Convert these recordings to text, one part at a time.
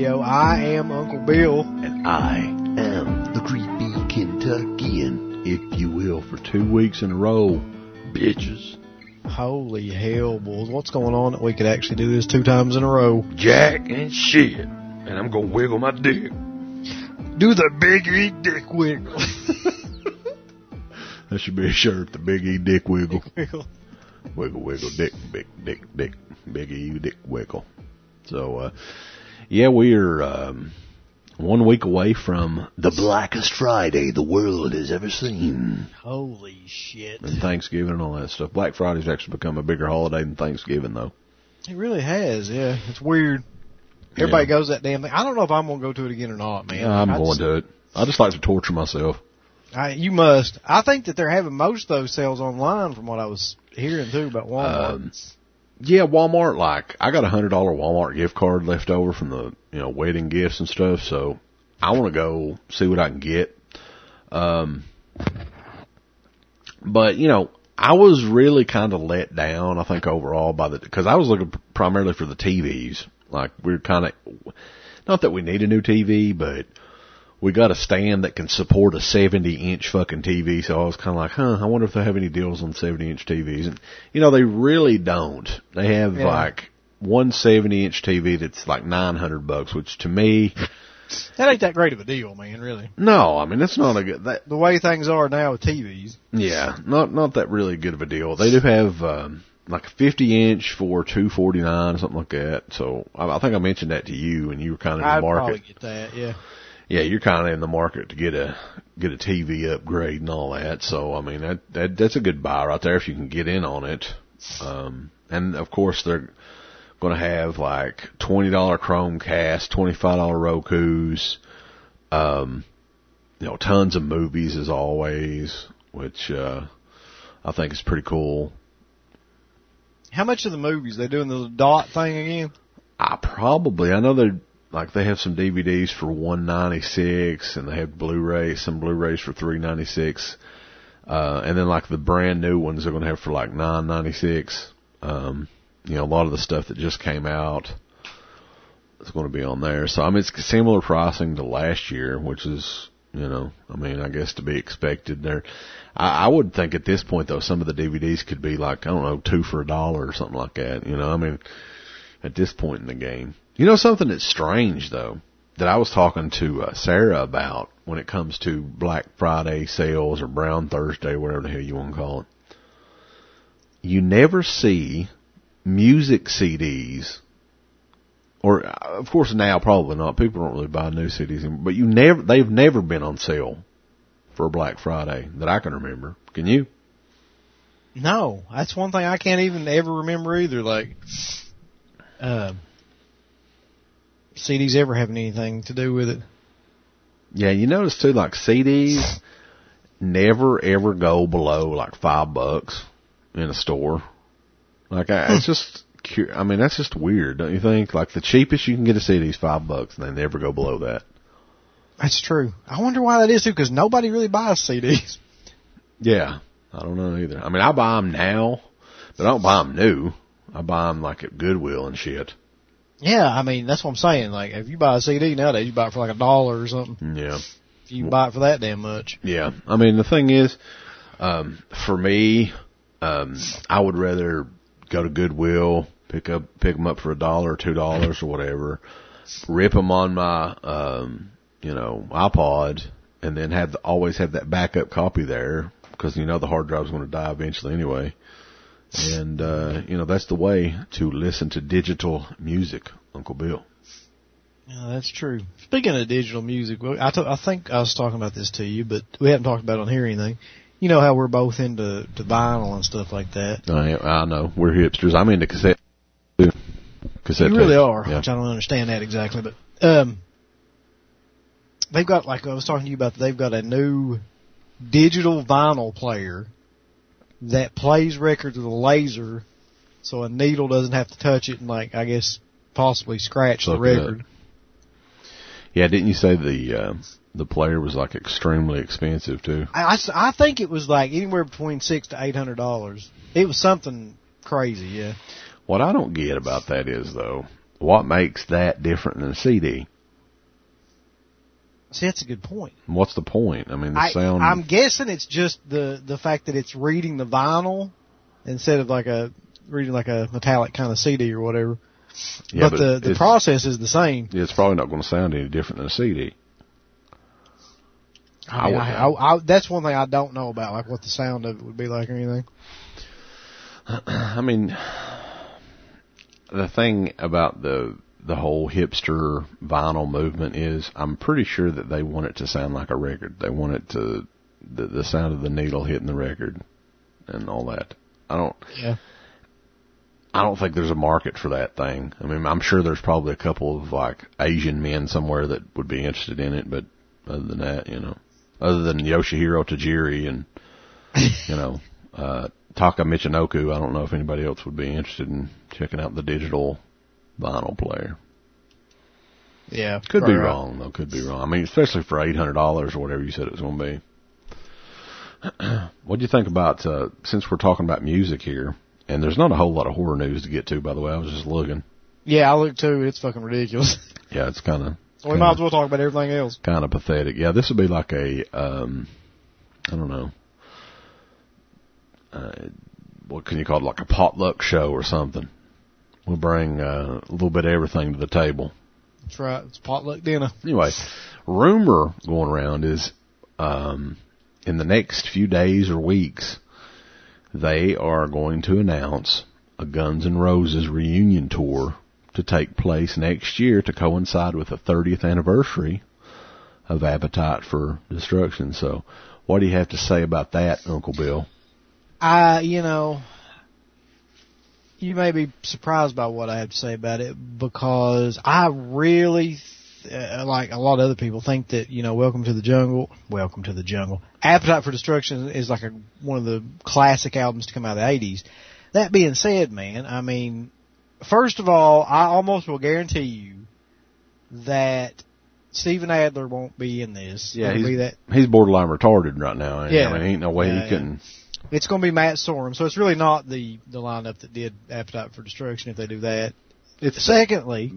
Radio. I am Uncle Bill. And I am the creepy Kentuckian, if you will, for two weeks in a row, bitches. Holy hell, boys. What's going on that we could actually do this two times in a row? Jack and shit. And I'm gonna wiggle my dick. Do the Big E Dick Wiggle. that should be a shirt, the Big E Dick Wiggle. wiggle, wiggle, dick, big, dick, dick, Big E Dick Wiggle. So, uh, yeah, we're, um, one week away from the blackest Friday the world has ever seen. Holy shit. And Thanksgiving and all that stuff. Black Friday's actually become a bigger holiday than Thanksgiving though. It really has, yeah. It's weird. Everybody yeah. goes that damn thing. I don't know if I'm going to go to it again or not, man. Yeah, I'm I going just, to it. I just like to torture myself. I, you must. I think that they're having most of those sales online from what I was hearing too about Walmart. Um, yeah, Walmart. Like I got a hundred dollar Walmart gift card left over from the you know wedding gifts and stuff. So I want to go see what I can get. Um, but you know, I was really kind of let down. I think overall by the because I was looking primarily for the TVs like we're kind of, not that we need a new TV, but we got a stand that can support a 70 inch fucking TV. So I was kind of like, huh, I wonder if they have any deals on 70 inch TVs. And, you know, they really don't. They have yeah. like one 70 inch TV that's like 900 bucks, which to me, that ain't that great of a deal, man. Really? No, I mean that's not a good. That, the way things are now with TVs. Yeah, not not that really good of a deal. They do have um, like a 50 inch for 249 something like that. So I, I think I mentioned that to you and you were kind of in the market. I'd. Probably get that, yeah. Yeah, you're kind of in the market to get a get a TV upgrade and all that. So I mean that that that's a good buy right there if you can get in on it. Um, and of course they're going to have like twenty dollar Chromecast, twenty five dollar Roku's, um, you know, tons of movies as always, which uh, I think is pretty cool. How much of the movies they doing the dot thing again? I probably I know they like they have some DVDs for one ninety six, and they have Blu-ray some Blu-rays for three ninety six, uh, and then like the brand new ones they're going to have for like nine ninety six. Um, you know, a lot of the stuff that just came out is going to be on there. So I mean, it's similar pricing to last year, which is you know, I mean, I guess to be expected there. I, I would think at this point though, some of the DVDs could be like, I don't know, two for a dollar or something like that. You know, I mean, at this point in the game. You know something that's strange though, that I was talking to uh, Sarah about when it comes to Black Friday sales or Brown Thursday, whatever the hell you want to call it. You never see music CDs or of course now probably not. People don't really buy new CDs, anymore, but you never they've never been on sale for Black Friday that I can remember. Can you? No, that's one thing I can't even ever remember either. Like, uh, CDs ever having anything to do with it? Yeah, you notice too, like CDs never ever go below like five bucks in a store. Like, I, it's just I mean, that's just weird, don't you think? Like the cheapest you can get a CD is five bucks, and they never go below that. That's true. I wonder why that is too, because nobody really buys CDs. Yeah, I don't know either. I mean, I buy them now, but I don't buy them new. I buy them like at Goodwill and shit. Yeah, I mean that's what I'm saying. Like if you buy a CD nowadays, you buy it for like a dollar or something. Yeah. If you buy it for that damn much. Yeah, I mean the thing is, um, for me, um, I would rather go to Goodwill, pick up pick them up for a dollar or two dollars or whatever, rip them on my um, you know iPod, and then have the, always have that backup copy there because you know the hard drive's going to die eventually anyway. And uh, you know that's the way to listen to digital music, Uncle Bill. Yeah, that's true. Speaking of digital music, I, t- I think I was talking about this to you, but we haven't talked about it on here anything you know how we're both into to vinyl and stuff like that. I I know we're hipsters. I'm into cassette. Cassette. You really tape. are, yeah. which I don't understand that exactly, but um, they've got like I was talking to you about. They've got a new digital vinyl player that plays records with a laser, so a needle doesn't have to touch it and like I guess possibly scratch the record. Yeah, didn't you say the uh, the player was like extremely expensive too. I, I, I think it was like anywhere between six to eight hundred dollars. It was something crazy. Yeah. What I don't get about that is though, what makes that different than a CD? See, that's a good point. What's the point? I mean, the I, sound. I'm guessing it's just the the fact that it's reading the vinyl instead of like a reading like a metallic kind of CD or whatever. Yeah, but, but the the process is the same. It's probably not going to sound any different than a CD. I, mean, I, I, that's one thing I don't know about, like what the sound of it would be like or anything. I mean, the thing about the the whole hipster vinyl movement is I'm pretty sure that they want it to sound like a record. They want it to the the sound of the needle hitting the record and all that. I don't Yeah. I don't think there's a market for that thing. I mean, I'm sure there's probably a couple of like Asian men somewhere that would be interested in it, but other than that, you know, other than Yoshihiro Tajiri and you know, uh Taka Michinoku, I don't know if anybody else would be interested in checking out the digital vinyl player. Yeah, could be wrong though. Could be wrong. I mean, especially for eight hundred dollars or whatever you said it was going to be. what do you think about uh, since we're talking about music here? And there's not a whole lot of horror news to get to, by the way. I was just looking. Yeah, I looked too. It's fucking ridiculous. Yeah, it's kind of. we might as well talk about everything else. Kind of pathetic. Yeah, this would be like a, um, I don't know, uh, what can you call it? Like a potluck show or something. We'll bring uh, a little bit of everything to the table. That's right. It's potluck dinner. Anyway, rumor going around is um, in the next few days or weeks, they are going to announce a Guns N' Roses reunion tour to take place next year to coincide with the 30th anniversary of Appetite for Destruction. So, what do you have to say about that, Uncle Bill? I, you know, you may be surprised by what I have to say about it because I really, uh, like a lot of other people, think that you know, Welcome to the Jungle, Welcome to the Jungle, Appetite for Destruction is like a one of the classic albums to come out of the '80s. That being said, man, I mean, first of all, I almost will guarantee you that Steven Adler won't be in this. Yeah, he's, he's borderline retarded right now. Yeah, I mean, ain't no way yeah, he can. It's going to be Matt Sorum, so it's really not the the lineup that did Appetite for Destruction if they do that. It's secondly,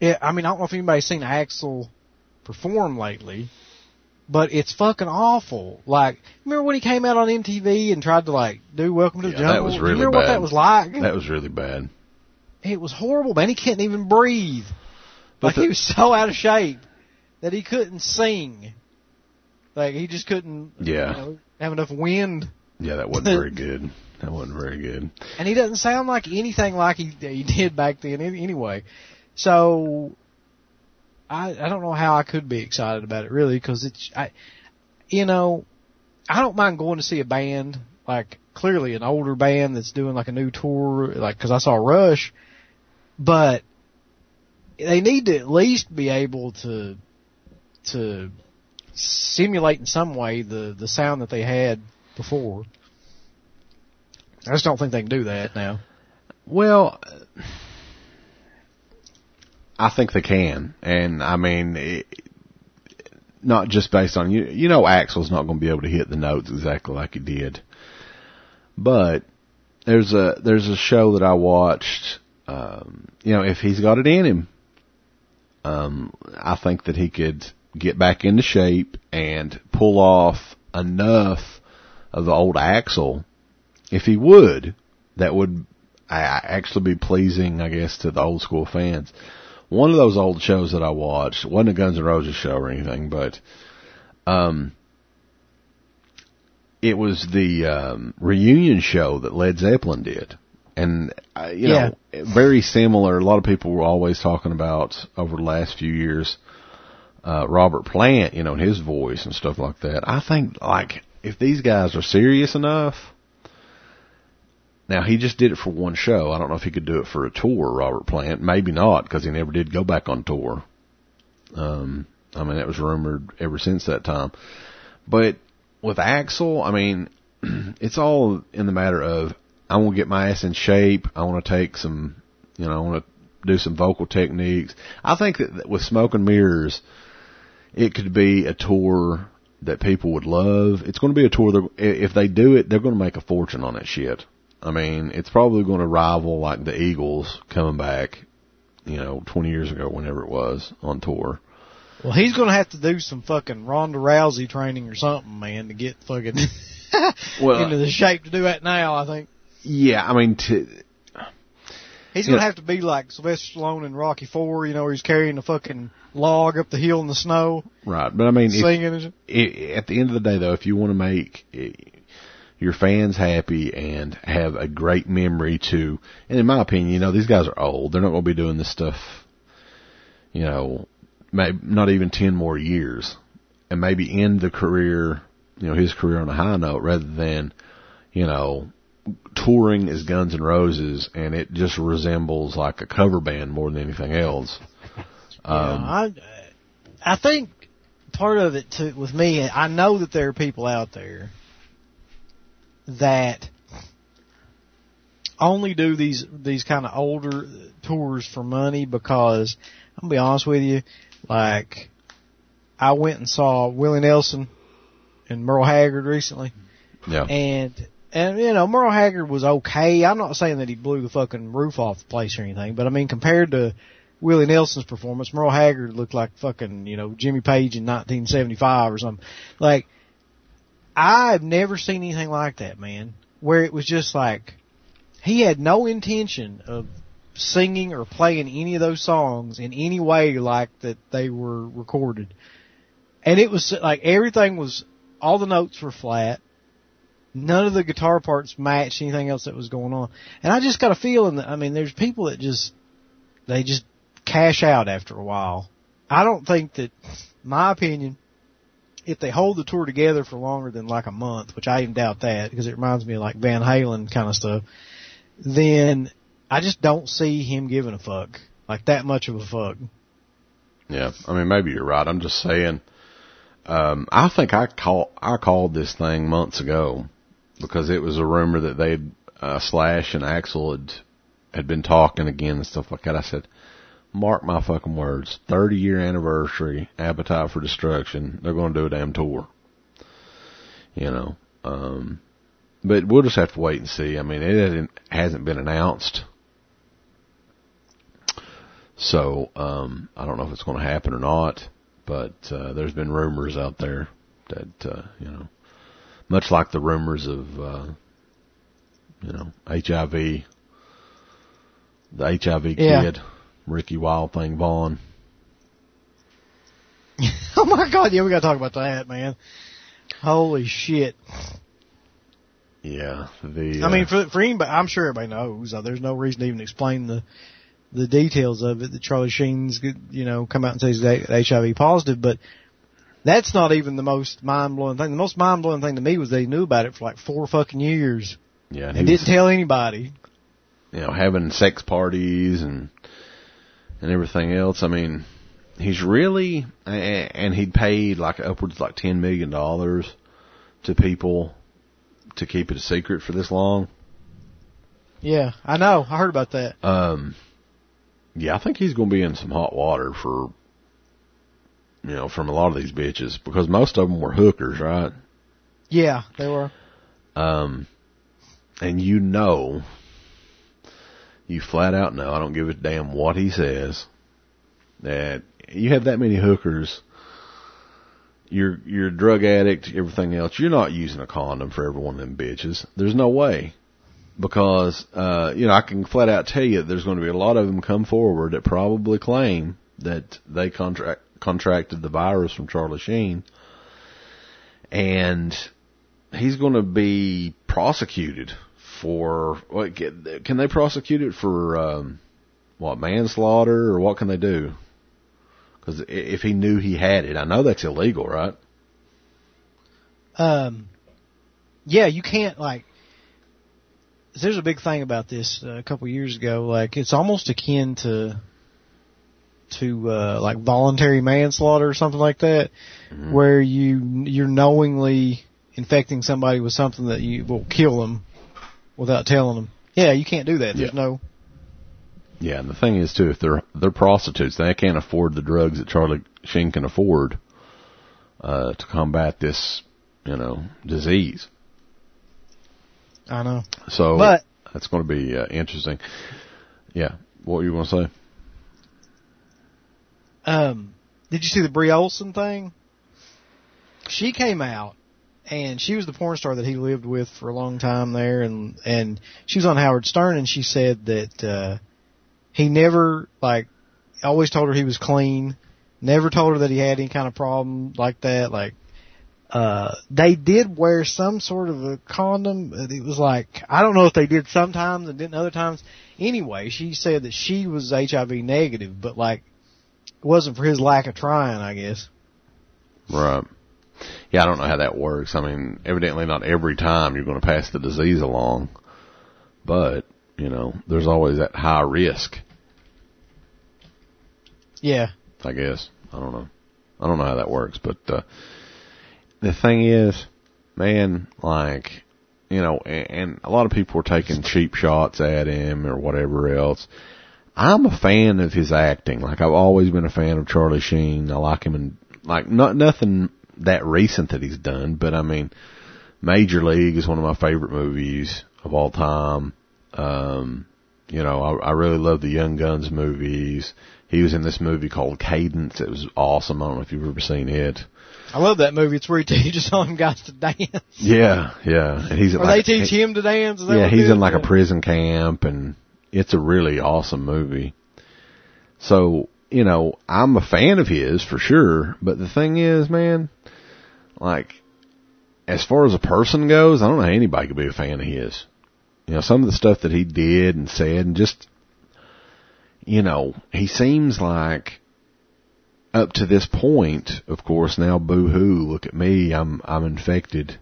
yeah, I mean I don't know if anybody's seen Axl perform lately, but it's fucking awful. Like, remember when he came out on MTV and tried to like do Welcome to the Jungle? That was really remember bad. what that was like? That was really bad. It was horrible, man. He couldn't even breathe. But like the, he was so out of shape that he couldn't sing. Like he just couldn't. Yeah. You know, have enough wind. Yeah, that wasn't very good. That wasn't very good. And he doesn't sound like anything like he he did back then anyway. So I I don't know how I could be excited about it really because it's I you know I don't mind going to see a band like clearly an older band that's doing like a new tour like because I saw Rush, but they need to at least be able to to simulate in some way the the sound that they had before. I just don't think they can do that now. Well, I think they can, and I mean, it, not just based on you. You know, Axl's not going to be able to hit the notes exactly like he did, but there's a there's a show that I watched. Um, you know, if he's got it in him, um, I think that he could get back into shape and pull off enough of the old Axl. If he would, that would actually be pleasing, I guess, to the old school fans. One of those old shows that I watched wasn't a Guns N' Roses show or anything, but um, it was the um, reunion show that Led Zeppelin did, and uh, you yeah. know, very similar. A lot of people were always talking about over the last few years uh, Robert Plant, you know, and his voice and stuff like that. I think like if these guys are serious enough. Now he just did it for one show. I don't know if he could do it for a tour, Robert Plant. Maybe not because he never did go back on tour. Um, I mean that was rumored ever since that time. But with Axl, I mean, it's all in the matter of I want to get my ass in shape. I want to take some, you know, I want to do some vocal techniques. I think that with Smoke and Mirrors, it could be a tour that people would love. It's going to be a tour that if they do it, they're going to make a fortune on that shit. I mean, it's probably going to rival like the Eagles coming back, you know, 20 years ago, whenever it was on tour. Well, he's going to have to do some fucking Ronda Rousey training or something, man, to get fucking well, into the shape to do that now. I think. Yeah, I mean, to, he's going to have to be like Sylvester Stallone in Rocky Four, you know, where he's carrying a fucking log up the hill in the snow. Right, but I mean, singing. If, at the end of the day, though, if you want to make eh, your fans happy and have a great memory to, and in my opinion, you know, these guys are old. They're not going to be doing this stuff, you know, maybe not even 10 more years and maybe end the career, you know, his career on a high note rather than, you know, touring as Guns N' Roses and it just resembles like a cover band more than anything else. Um, yeah, I, I think part of it too, with me, I know that there are people out there that only do these these kind of older tours for money because I'm gonna be honest with you, like I went and saw Willie Nelson and Merle Haggard recently. Yeah. And and you know Merle Haggard was okay. I'm not saying that he blew the fucking roof off the place or anything, but I mean compared to Willie Nelson's performance, Merle Haggard looked like fucking you know Jimmy Page in 1975 or something. Like I've never seen anything like that, man. Where it was just like he had no intention of singing or playing any of those songs in any way like that they were recorded. And it was like everything was all the notes were flat. None of the guitar parts matched anything else that was going on. And I just got a feeling that I mean there's people that just they just cash out after a while. I don't think that my opinion if they hold the tour together for longer than like a month, which I even doubt that because it reminds me of like Van Halen kind of stuff, then I just don't see him giving a fuck. Like that much of a fuck. Yeah, I mean maybe you're right. I'm just saying. Um, I think I call I called this thing months ago because it was a rumor that they uh, Slash and Axl had had been talking again and stuff like that. I said, mark my fucking words, 30 year anniversary, Appetite for Destruction, they're going to do a damn tour. You know, um, but we'll just have to wait and see. I mean, it hasn't, hasn't been announced. So, um, I don't know if it's going to happen or not, but, uh, there's been rumors out there that, uh, you know, much like the rumors of, uh, you know, HIV, the HIV yeah. kid Ricky Wild Thing Vaughn. oh my god, yeah, we gotta talk about that, man. Holy shit. Yeah, the. I mean, for for anybody, I'm sure everybody knows. Uh, there's no reason to even explain the the details of it. That Charlie Sheen's, you know, come out and says he's HIV positive, but that's not even the most mind blowing thing. The most mind blowing thing to me was they knew about it for like four fucking years. Yeah, and, and didn't tell anybody. You know, having sex parties and and everything else. I mean, he's really, and he'd paid like upwards of like ten million dollars to people to keep it a secret for this long. Yeah, I know. I heard about that. Um, yeah, I think he's going to be in some hot water for, you know, from a lot of these bitches because most of them were hookers, right? Yeah, they were. Um, and you know you flat out know, I don't give a damn what he says, that you have that many hookers, you're, you're a drug addict, everything else, you're not using a condom for every one of them bitches. There's no way. Because, uh, you know, I can flat out tell you there's going to be a lot of them come forward that probably claim that they contract, contracted the virus from Charlie Sheen. And he's going to be prosecuted for what can they prosecute it for um, what manslaughter or what can they do? Because if he knew he had it, I know that's illegal, right? Um, yeah, you can't like. There's a big thing about this uh, a couple years ago. Like it's almost akin to to uh, like voluntary manslaughter or something like that, mm-hmm. where you you're knowingly infecting somebody with something that you will kill them without telling them. Yeah, you can't do that. There's yeah. no. Yeah, and the thing is too, if they're they're prostitutes, they can't afford the drugs that Charlie Sheen can afford uh, to combat this, you know, disease. I know. So, but that's going to be uh, interesting. Yeah, what were you going to say? Um, did you see the Bree Olson thing? She came out and she was the porn star that he lived with for a long time there and and she was on Howard Stern and she said that uh he never like always told her he was clean, never told her that he had any kind of problem like that like uh they did wear some sort of a condom it was like I don't know if they did sometimes and didn't other times anyway she said that she was HIV negative but like it wasn't for his lack of trying I guess right yeah, I don't know how that works. I mean, evidently not every time you're going to pass the disease along, but you know, there's always that high risk. Yeah. I guess I don't know. I don't know how that works, but uh, the thing is, man, like you know, and, and a lot of people are taking cheap shots at him or whatever else. I'm a fan of his acting. Like I've always been a fan of Charlie Sheen. I like him in like not nothing that recent that he's done, but I mean, Major League is one of my favorite movies of all time. Um, you know, I, I really love the Young Guns movies. He was in this movie called Cadence. It was awesome. I don't know if you've ever seen it. I love that movie. It's where he teaches some guys to dance. Yeah, yeah. And he's or like, they teach him to dance. yeah, he's in like yeah. a prison camp, and it's a really awesome movie. So you know, I'm a fan of his for sure. But the thing is, man, like, as far as a person goes, I don't know how anybody could be a fan of his. You know, some of the stuff that he did and said and just, you know, he seems like up to this point, of course, now boo hoo, look at me, I'm, I'm infected.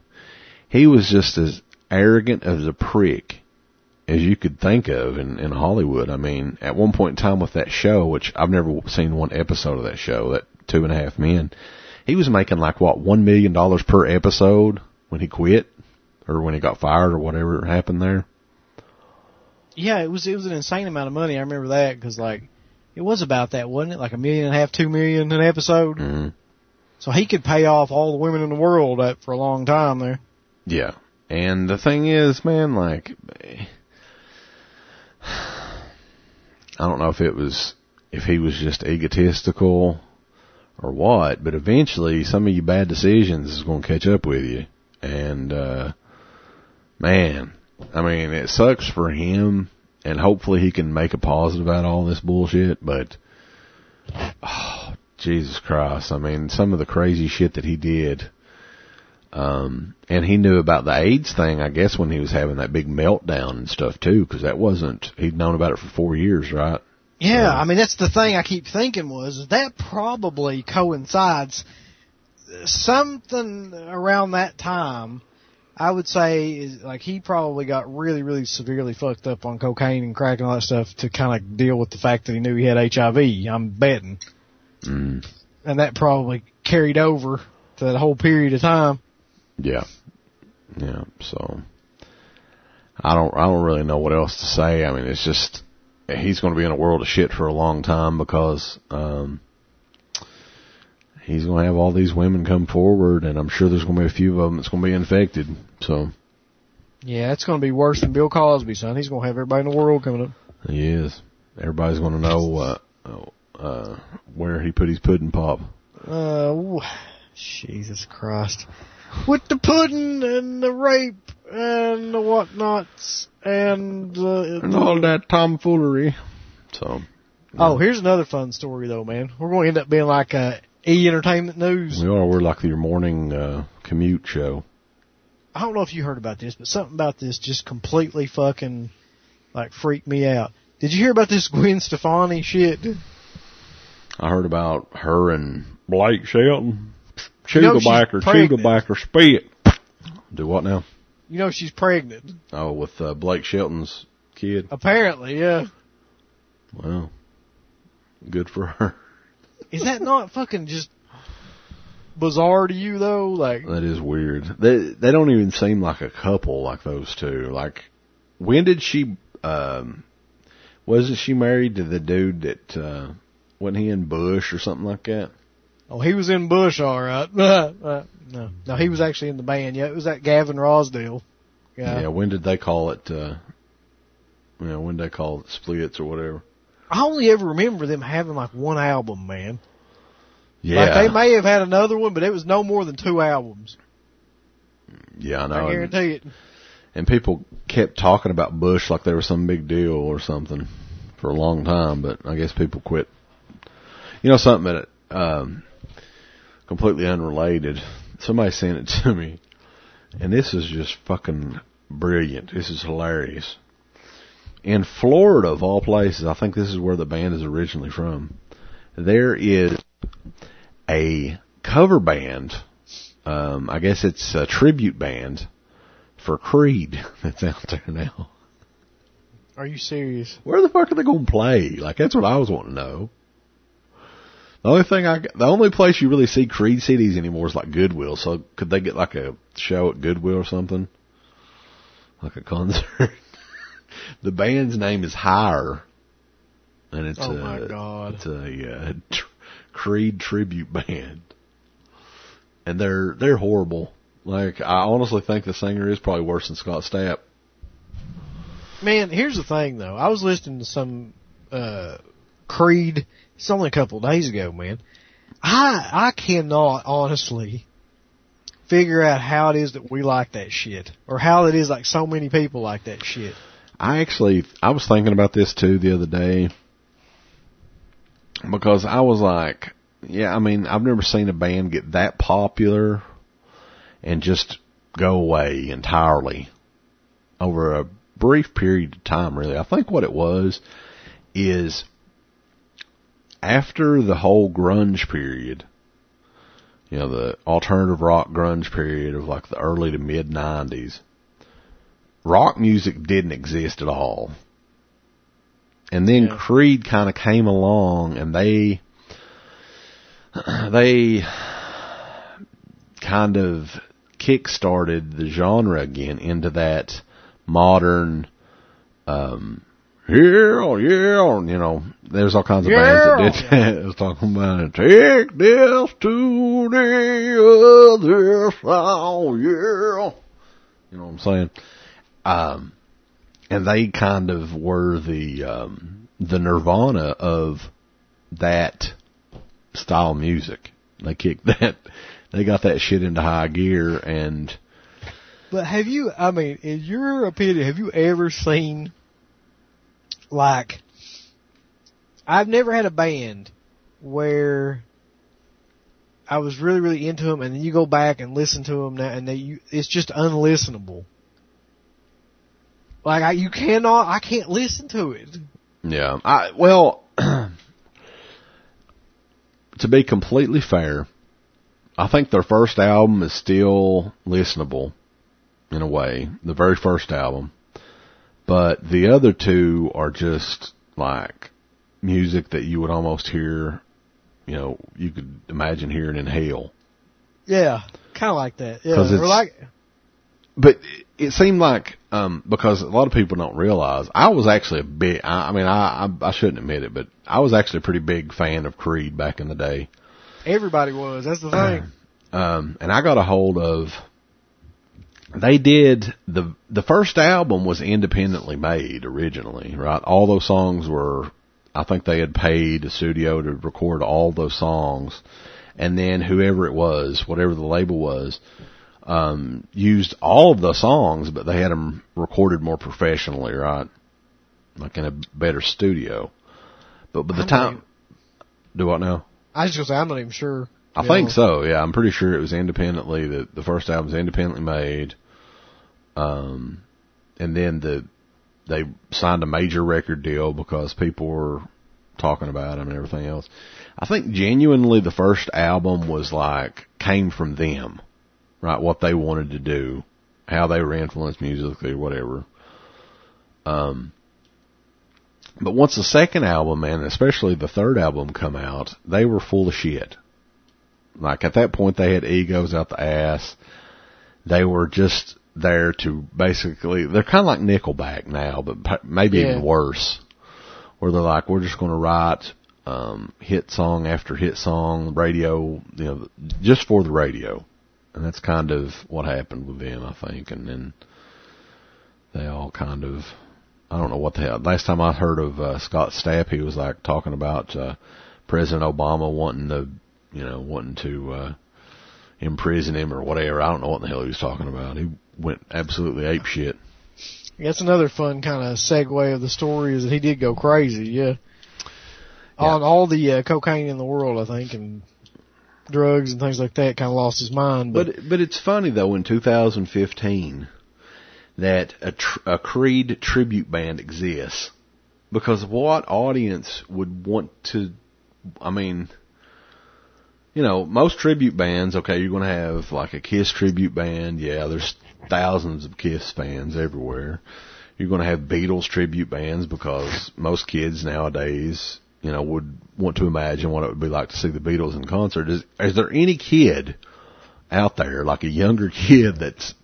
He was just as arrogant as a prick as you could think of in, in Hollywood. I mean, at one point in time with that show, which I've never seen one episode of that show, that Two and a Half Men, he was making like what one million dollars per episode when he quit or when he got fired or whatever happened there. Yeah, it was it was an insane amount of money. I remember that because like it was about that, wasn't it? Like a million and a half, two million an episode. Mm-hmm. So he could pay off all the women in the world for a long time there. Yeah, and the thing is, man, like I don't know if it was if he was just egotistical or what, but eventually some of your bad decisions is going to catch up with you. And, uh, man, I mean, it sucks for him and hopefully he can make a positive out of all this bullshit, but, oh, Jesus Christ. I mean, some of the crazy shit that he did. Um, and he knew about the AIDS thing, I guess, when he was having that big meltdown and stuff too, because that wasn't, he'd known about it for four years, right? Yeah, I mean that's the thing I keep thinking was that probably coincides something around that time. I would say is like he probably got really, really severely fucked up on cocaine and crack and all that stuff to kind of deal with the fact that he knew he had HIV. I'm betting, mm. and that probably carried over to that whole period of time. Yeah, yeah. So I don't, I don't really know what else to say. I mean, it's just he's going to be in a world of shit for a long time because um, he's going to have all these women come forward, and I'm sure there's going to be a few of them that's going to be infected. So. Yeah, it's going to be worse than Bill Cosby, son. He's going to have everybody in the world coming up. He is. Everybody's going to know uh, uh, where he put his pudding pop. Uh, Jesus Christ. With the pudding and the rape and the whatnots and uh, and all that tomfoolery. So. Yeah. Oh, here's another fun story though, man. We're going to end up being like a E Entertainment News. We are. We're like your morning uh, commute show. I don't know if you heard about this, but something about this just completely fucking like freaked me out. Did you hear about this Gwen Stefani shit? I heard about her and Blake Shelton. Chew you know the backer, chew the backer, spit. Do what now? You know she's pregnant. Oh, with uh, Blake Shelton's kid. Apparently, yeah. Well, good for her. Is that not fucking just bizarre to you though? Like that is weird. They they don't even seem like a couple like those two. Like when did she? um Wasn't she married to the dude that uh wasn't he in Bush or something like that? Oh, he was in Bush, all right. no, no, he was actually in the band. Yeah, it was that Gavin Rossdale. Yeah. Yeah. When did they call it? uh you know, when did they call it splits or whatever. I only ever remember them having like one album, man. Yeah. Like they may have had another one, but it was no more than two albums. Yeah, I know. I guarantee and, it. And people kept talking about Bush like they were some big deal or something for a long time, but I guess people quit. You know something that um completely unrelated. Somebody sent it to me, and this is just fucking brilliant. This is hilarious. In Florida, of all places, I think this is where the band is originally from. There is a cover band. Um, I guess it's a tribute band for Creed that's out there now. Are you serious? Where the fuck are they going to play? Like that's what I was wanting to know. The only thing I, the only place you really see Creed CDs anymore is like Goodwill. So could they get like a show at Goodwill or something? Like a concert? the band's name is Higher. And it's oh a, my God. it's a, uh, tr- Creed tribute band. And they're, they're horrible. Like, I honestly think the singer is probably worse than Scott Stapp. Man, here's the thing though. I was listening to some, uh, Creed it's only a couple of days ago, man. I I cannot honestly figure out how it is that we like that shit, or how it is like so many people like that shit. I actually I was thinking about this too the other day because I was like, yeah, I mean, I've never seen a band get that popular and just go away entirely over a brief period of time. Really, I think what it was is after the whole grunge period, you know, the alternative rock grunge period of like the early to mid 90s, rock music didn't exist at all. And then yeah. Creed kind of came along and they, they kind of kick-started the genre again into that modern, um, yeah, yeah, you know, there's all kinds of yeah. bands that did that. It was talking about it. Take this to the other side, yeah. You know what I'm saying? Um, and they kind of were the, um, the nirvana of that style music. They kicked that, they got that shit into high gear and. But have you, I mean, in your opinion, have you ever seen like I've never had a band where I was really really into them, and then you go back and listen to them now, and they you, it's just unlistenable. Like I, you cannot, I can't listen to it. Yeah, I well, to be completely fair, I think their first album is still listenable in a way. The very first album. But the other two are just like music that you would almost hear, you know, you could imagine hearing in hell. Yeah, kind of like that. Yeah, or like. But it seemed like um because a lot of people don't realize I was actually a big. I, I mean, I, I I shouldn't admit it, but I was actually a pretty big fan of Creed back in the day. Everybody was. That's the thing. um, and I got a hold of they did the the first album was independently made originally, right? All those songs were I think they had paid a studio to record all those songs and then whoever it was, whatever the label was, um used all of the songs but they had them recorded more professionally, right? Like in a better studio. But by the time even, do what now? I was just say I'm not even sure. I think know. so, yeah. I'm pretty sure it was independently that the first album was independently made um, and then the they signed a major record deal because people were talking about them and everything else. I think genuinely the first album was like came from them, right? What they wanted to do, how they were influenced musically, whatever. Um, but once the second album and especially the third album come out, they were full of shit. Like at that point they had egos out the ass. They were just there to basically they're kind of like Nickelback now, but maybe yeah. even worse, where they're like we're just going to write um, hit song after hit song, radio, you know, just for the radio, and that's kind of what happened with them, I think, and then they all kind of I don't know what the hell. Last time I heard of uh, Scott Stapp, he was like talking about uh, President Obama wanting to, you know, wanting to uh, imprison him or whatever. I don't know what the hell he was talking about. He went absolutely ape shit. That's another fun kind of segue of the story is that he did go crazy. Yeah, yeah. on all the uh, cocaine in the world, I think, and drugs and things like that, kind of lost his mind. But but, but it's funny though in 2015 that a, tr- a Creed tribute band exists because what audience would want to? I mean, you know, most tribute bands. Okay, you're going to have like a Kiss tribute band. Yeah, there's thousands of Kiss fans everywhere. You're going to have Beatles tribute bands because most kids nowadays, you know, would want to imagine what it would be like to see the Beatles in concert. Is, is there any kid out there, like a younger kid that's,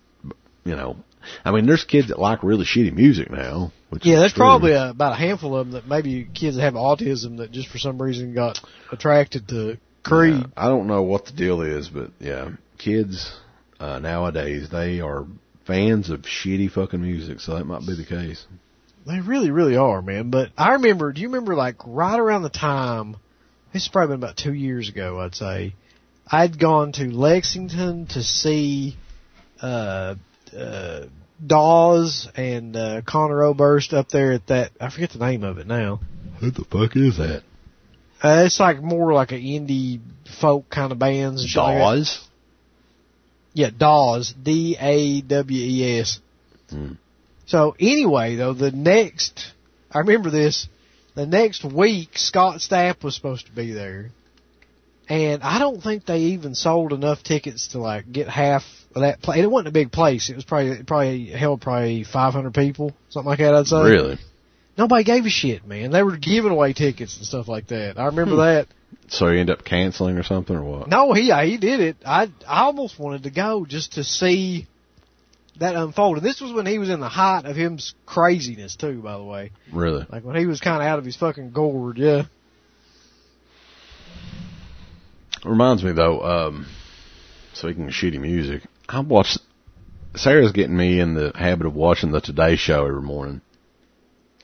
you know, I mean, there's kids that like really shitty music now. yeah, there's true. probably a, about a handful of them that maybe kids that have autism that just for some reason got attracted to Creed. Yeah, I don't know what the deal is, but yeah, kids uh, nowadays they are fans of shitty fucking music, so that might be the case. They really, really are, man. But I remember, do you remember like right around the time, this has probably been about two years ago, I'd say, I'd gone to Lexington to see, uh, uh, Dawes and, uh, Conor Oberst up there at that, I forget the name of it now. Who the fuck is that? Uh, it's like more like an indie folk kind of bands. And Dawes? Like yeah, Dawes. D-A-W-E-S. Hmm. So anyway, though, the next, I remember this, the next week, Scott Stapp was supposed to be there. And I don't think they even sold enough tickets to like get half of that place. It wasn't a big place. It was probably, it probably held probably 500 people, something like that, I'd say. Really? Nobody gave a shit, man. They were giving away tickets and stuff like that. I remember hmm. that. So he ended up canceling or something or what? No, he he did it. I I almost wanted to go just to see that unfold. And this was when he was in the height of his craziness too, by the way. Really? Like when he was kind of out of his fucking gourd, yeah. Reminds me though, um, speaking of shitty music, I watched, Sarah's getting me in the habit of watching the Today Show every morning.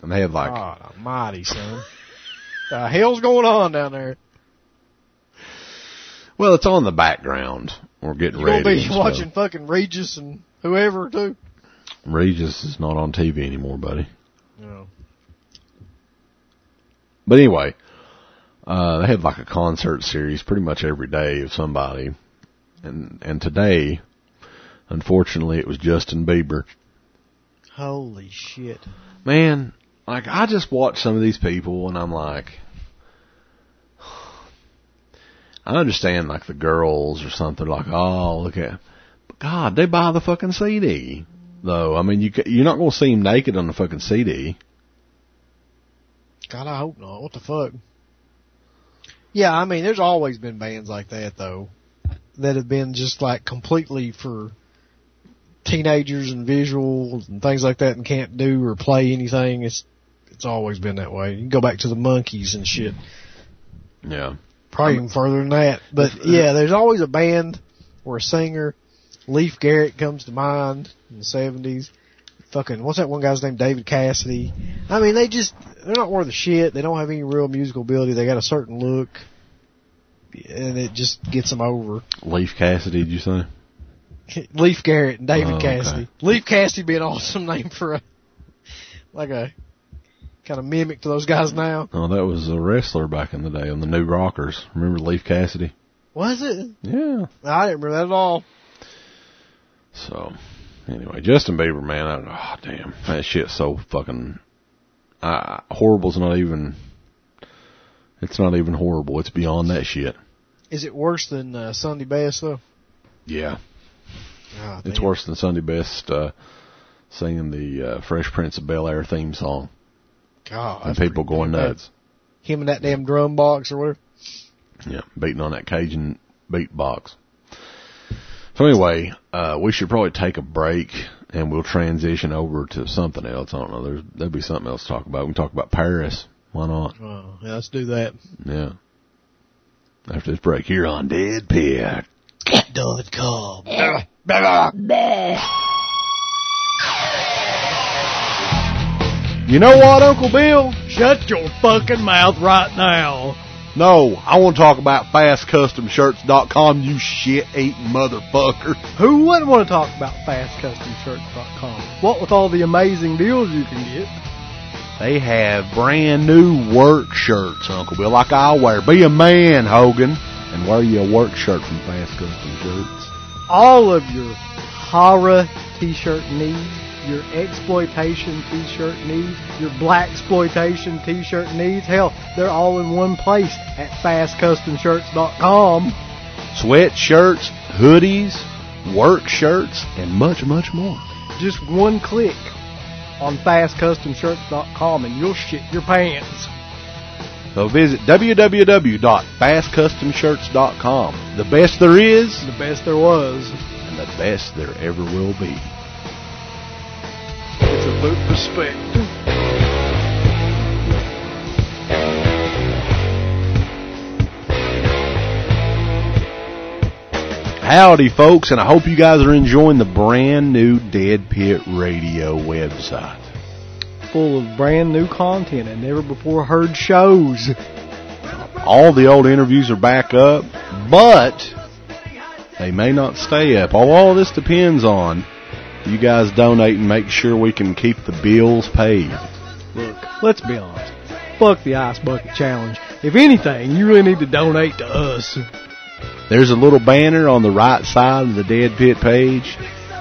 And they have like. God almighty, son. the hell's going on down there? Well, it's on the background. We're getting you ready. You'll be watching fucking Regis and whoever too. Regis is not on TV anymore, buddy. No. But anyway, uh, they have like a concert series pretty much every day of somebody. And, and today, unfortunately, it was Justin Bieber. Holy shit. Man, like I just watch some of these people and I'm like, I understand like the girls or something like, oh look at, but God, they buy the fucking CD though. I mean, you you're not gonna see him naked on the fucking CD. God, I hope not. What the fuck? Yeah, I mean, there's always been bands like that though, that have been just like completely for teenagers and visuals and things like that and can't do or play anything. It's it's always been that way. You can go back to the Monkees and shit. Yeah. Probably even further than that. But uh, yeah, there's always a band or a singer. Leif Garrett comes to mind in the seventies. Fucking what's that one guy's name? David Cassidy. I mean, they just they're not worth a shit. They don't have any real musical ability. They got a certain look, and it just gets them over. Leif Cassidy, did you say? Leif Garrett and David oh, Cassidy. Okay. Leif Cassidy be an awesome name for a like a kind of mimic to those guys now. Oh, that was a wrestler back in the day on the New Rockers. Remember Leif Cassidy? Was it? Yeah. I didn't remember that at all. So, anyway, Justin Bieber, man, I, oh, damn, that shit's so fucking uh, horrible's not even. It's not even horrible. It's beyond that shit. Is it worse than uh, Sunday Best though? Yeah. Oh, it's worse than Sunday Best uh, singing the uh, Fresh Prince of Bel Air theme song. God, and people going nuts. Him and that damn drum box or whatever. Yeah, beating on that Cajun beat box. So anyway, uh, we should probably take a break and we'll transition over to something else. I don't know. There's, there'll be something else to talk about. We can talk about Paris. Why not? Oh, yeah, let's do that. Yeah. After this break here on Dead Pit. Dot com. You know what, Uncle Bill? Shut your fucking mouth right now. No, I want to talk about FastCustomShirts.com, you shit-eating motherfucker. Who wouldn't want to talk about FastCustomShirts.com? What with all the amazing deals you can get? They have brand new work shirts, Uncle Bill, like I wear. Be a man, Hogan, and wear your work shirt from Fast Custom Shirts. All of your horror t-shirt needs your exploitation t-shirt needs, your black exploitation t-shirt needs. Hell, they're all in one place at fastcustomshirts.com. Sweatshirts, hoodies, work shirts, and much, much more. Just one click on fastcustomshirts.com and you'll shit your pants. So visit www.fastcustomshirts.com. The best there is, the best there was, and the best there ever will be perspective. Howdy, folks, and I hope you guys are enjoying the brand new Dead Pit Radio website. Full of brand new content and never before heard shows. All the old interviews are back up, but they may not stay up. All this depends on you guys donate and make sure we can keep the bills paid. Look, let's be honest. Fuck the Ice Bucket Challenge. If anything, you really need to donate to us. There's a little banner on the right side of the Dead Pit page.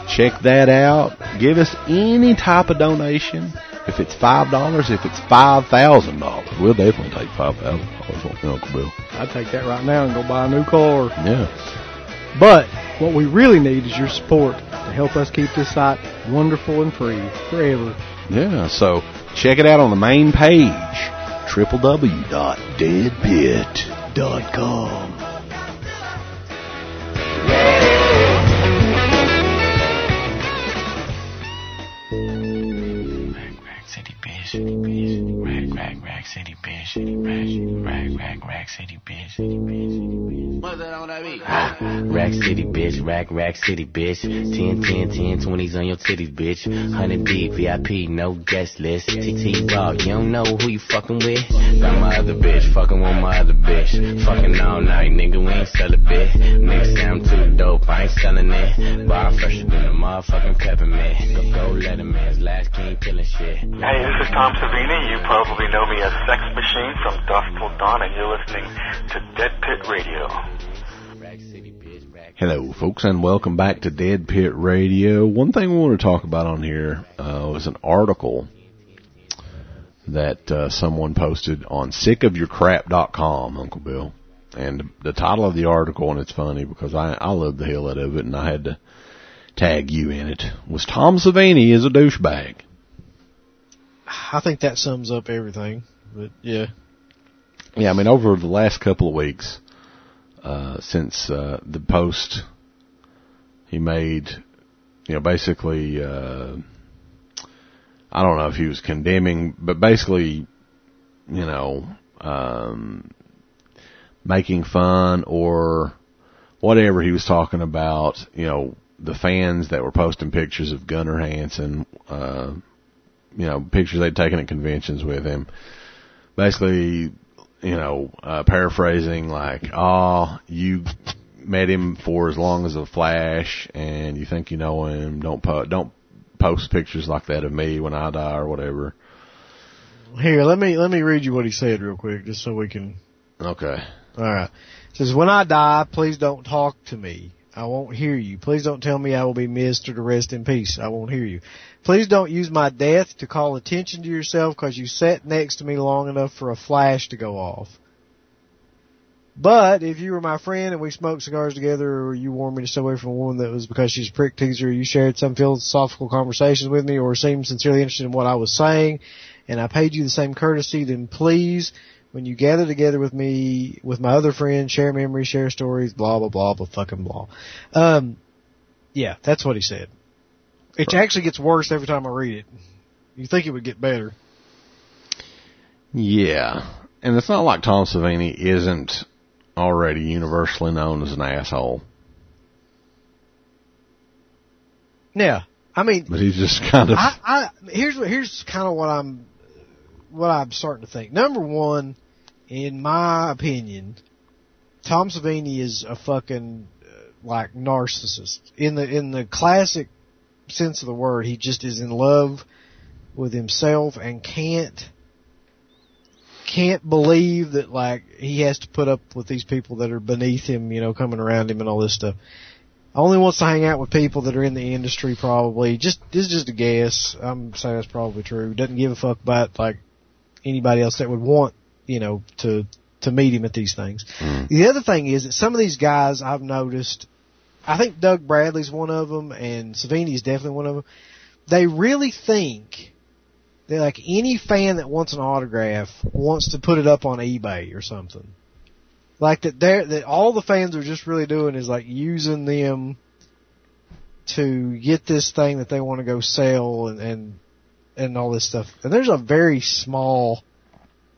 Check that out. Give us any type of donation. If it's five dollars, if it's five thousand dollars, we'll definitely take five thousand dollars Uncle Bill. I'd take that right now and go buy a new car. Yeah. But what we really need is your support to help us keep this site wonderful and free forever. Yeah, so check it out on the main page, www.deadpit.com. City, bitch. Rack, rack, rack, city, bitch. Rack, rack, rack, city, bitch. What's that on that beat? Rack City, bitch. Rack, rack, city, bitch. 10, 10, 10, 20s on your titties, bitch. 100 deep, VIP, no guest list. TT Raw, you don't know who you fucking with? Got my other bitch, fucking with my other bitch. Fucking all night, nigga, we ain't sell a bit. Nigga say I'm too dope, I ain't selling it. Bar fresher than a motherfucking peppermint. Go, go, let him in, last king killing shit. Hey, this is Tom Savini. You probably know me as Sex Machine from Dusk Till Dawn, and you're listening to Dead Pit Radio. Hello, folks, and welcome back to Dead Pit Radio. One thing we want to talk about on here uh, was an article that uh, someone posted on sickofyourcrap.com, Uncle Bill. And the title of the article, and it's funny because I, I love the hell out of it, and I had to tag you in it, was Tom Savini is a douchebag. I think that sums up everything. But yeah. Yeah, I mean, over the last couple of weeks, uh, since uh, the post he made, you know, basically, uh, I don't know if he was condemning, but basically, you know, um, making fun or whatever he was talking about, you know, the fans that were posting pictures of Gunnar Hansen, uh, you know, pictures they'd taken at conventions with him. Basically, you know, uh, paraphrasing like, oh, you met him for as long as a flash and you think you know him. Don't po- don't post pictures like that of me when I die or whatever. Here, let me, let me read you what he said real quick just so we can. Okay. Alright. says, when I die, please don't talk to me. I won't hear you. Please don't tell me I will be missed or to rest in peace. I won't hear you. Please don't use my death to call attention to yourself because you sat next to me long enough for a flash to go off. But if you were my friend and we smoked cigars together or you warned me to stay away from a woman that was because she's a prick teaser, you shared some philosophical conversations with me or seemed sincerely interested in what I was saying and I paid you the same courtesy, then please when you gather together with me, with my other friends, share memories, share stories, blah, blah, blah, blah, fucking blah. Um, yeah, that's what he said. It actually gets worse every time I read it. You think it would get better. Yeah. And it's not like Tom Savini isn't already universally known as an asshole. Yeah. I mean, but he's just kind of. I, I here's here's kind of what I'm what I'm starting to think. Number one, in my opinion, Tom Savini is a fucking uh, like narcissist in the in the classic sense of the word. He just is in love with himself and can't can't believe that like he has to put up with these people that are beneath him, you know, coming around him and all this stuff. Only wants to hang out with people that are in the industry probably. Just this is just a guess. I'm saying that's probably true. Doesn't give a fuck about like anybody else that would want, you know, to to meet him at these things. Mm. The other thing is that some of these guys I've noticed, I think Doug Bradley's one of them, and Savini's definitely one of them. They really think that like any fan that wants an autograph wants to put it up on eBay or something. Like that, they that all the fans are just really doing is like using them to get this thing that they want to go sell and and and all this stuff. And there's a very small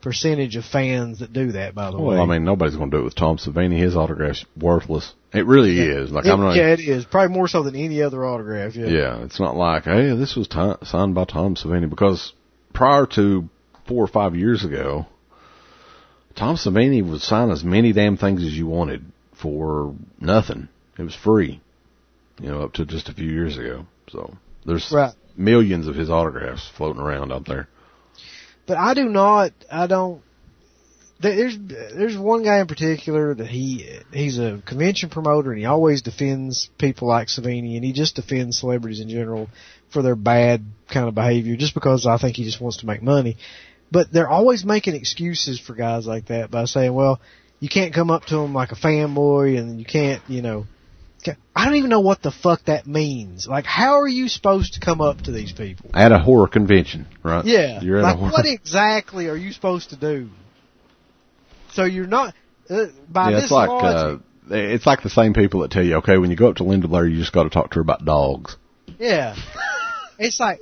percentage of fans that do that, by the well, way. Well, I mean, nobody's going to do it with Tom Savini. His autograph's worthless. It really yeah. is. Like it, I'm not. Yeah, it is. Probably more so than any other autograph. Yeah. Yeah, it's not like, hey, this was t- signed by Tom Savini because prior to four or five years ago, Tom Savini would sign as many damn things as you wanted for nothing. It was free, you know, up to just a few years ago. So there's right. millions of his autographs floating around out there. But I do not. I don't. There's there's one guy in particular that he he's a convention promoter and he always defends people like Savini and he just defends celebrities in general for their bad kind of behavior just because I think he just wants to make money. But they're always making excuses for guys like that by saying, well, you can't come up to them like a fanboy and you can't, you know, I don't even know what the fuck that means. Like, how are you supposed to come up to these people? At a horror convention, right? Yeah. You're at like, a horror... what exactly are you supposed to do? So you're not, uh, by yeah, this it's like, logic, uh, it's like the same people that tell you, okay, when you go up to Linda Blair, you just got to talk to her about dogs. Yeah. it's like,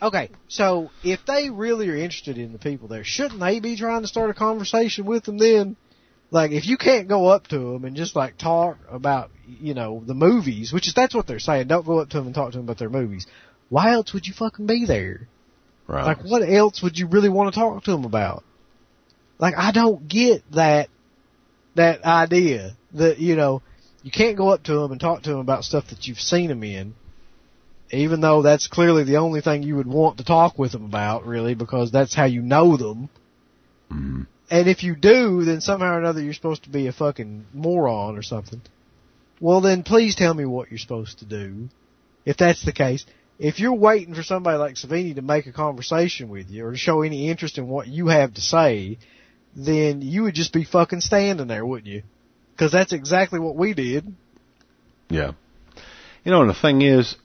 okay, so if they really are interested in the people there, shouldn't they be trying to start a conversation with them then? Like, if you can't go up to them and just like talk about, you know, the movies, which is, that's what they're saying, don't go up to them and talk to them about their movies. Why else would you fucking be there? Right. Like, what else would you really want to talk to them about? Like, I don't get that, that idea that, you know, you can't go up to them and talk to them about stuff that you've seen them in even though that's clearly the only thing you would want to talk with them about, really, because that's how you know them. Mm-hmm. And if you do, then somehow or another you're supposed to be a fucking moron or something. Well, then please tell me what you're supposed to do. If that's the case, if you're waiting for somebody like Savini to make a conversation with you or to show any interest in what you have to say, then you would just be fucking standing there, wouldn't you? Because that's exactly what we did. Yeah. You know, and the thing is,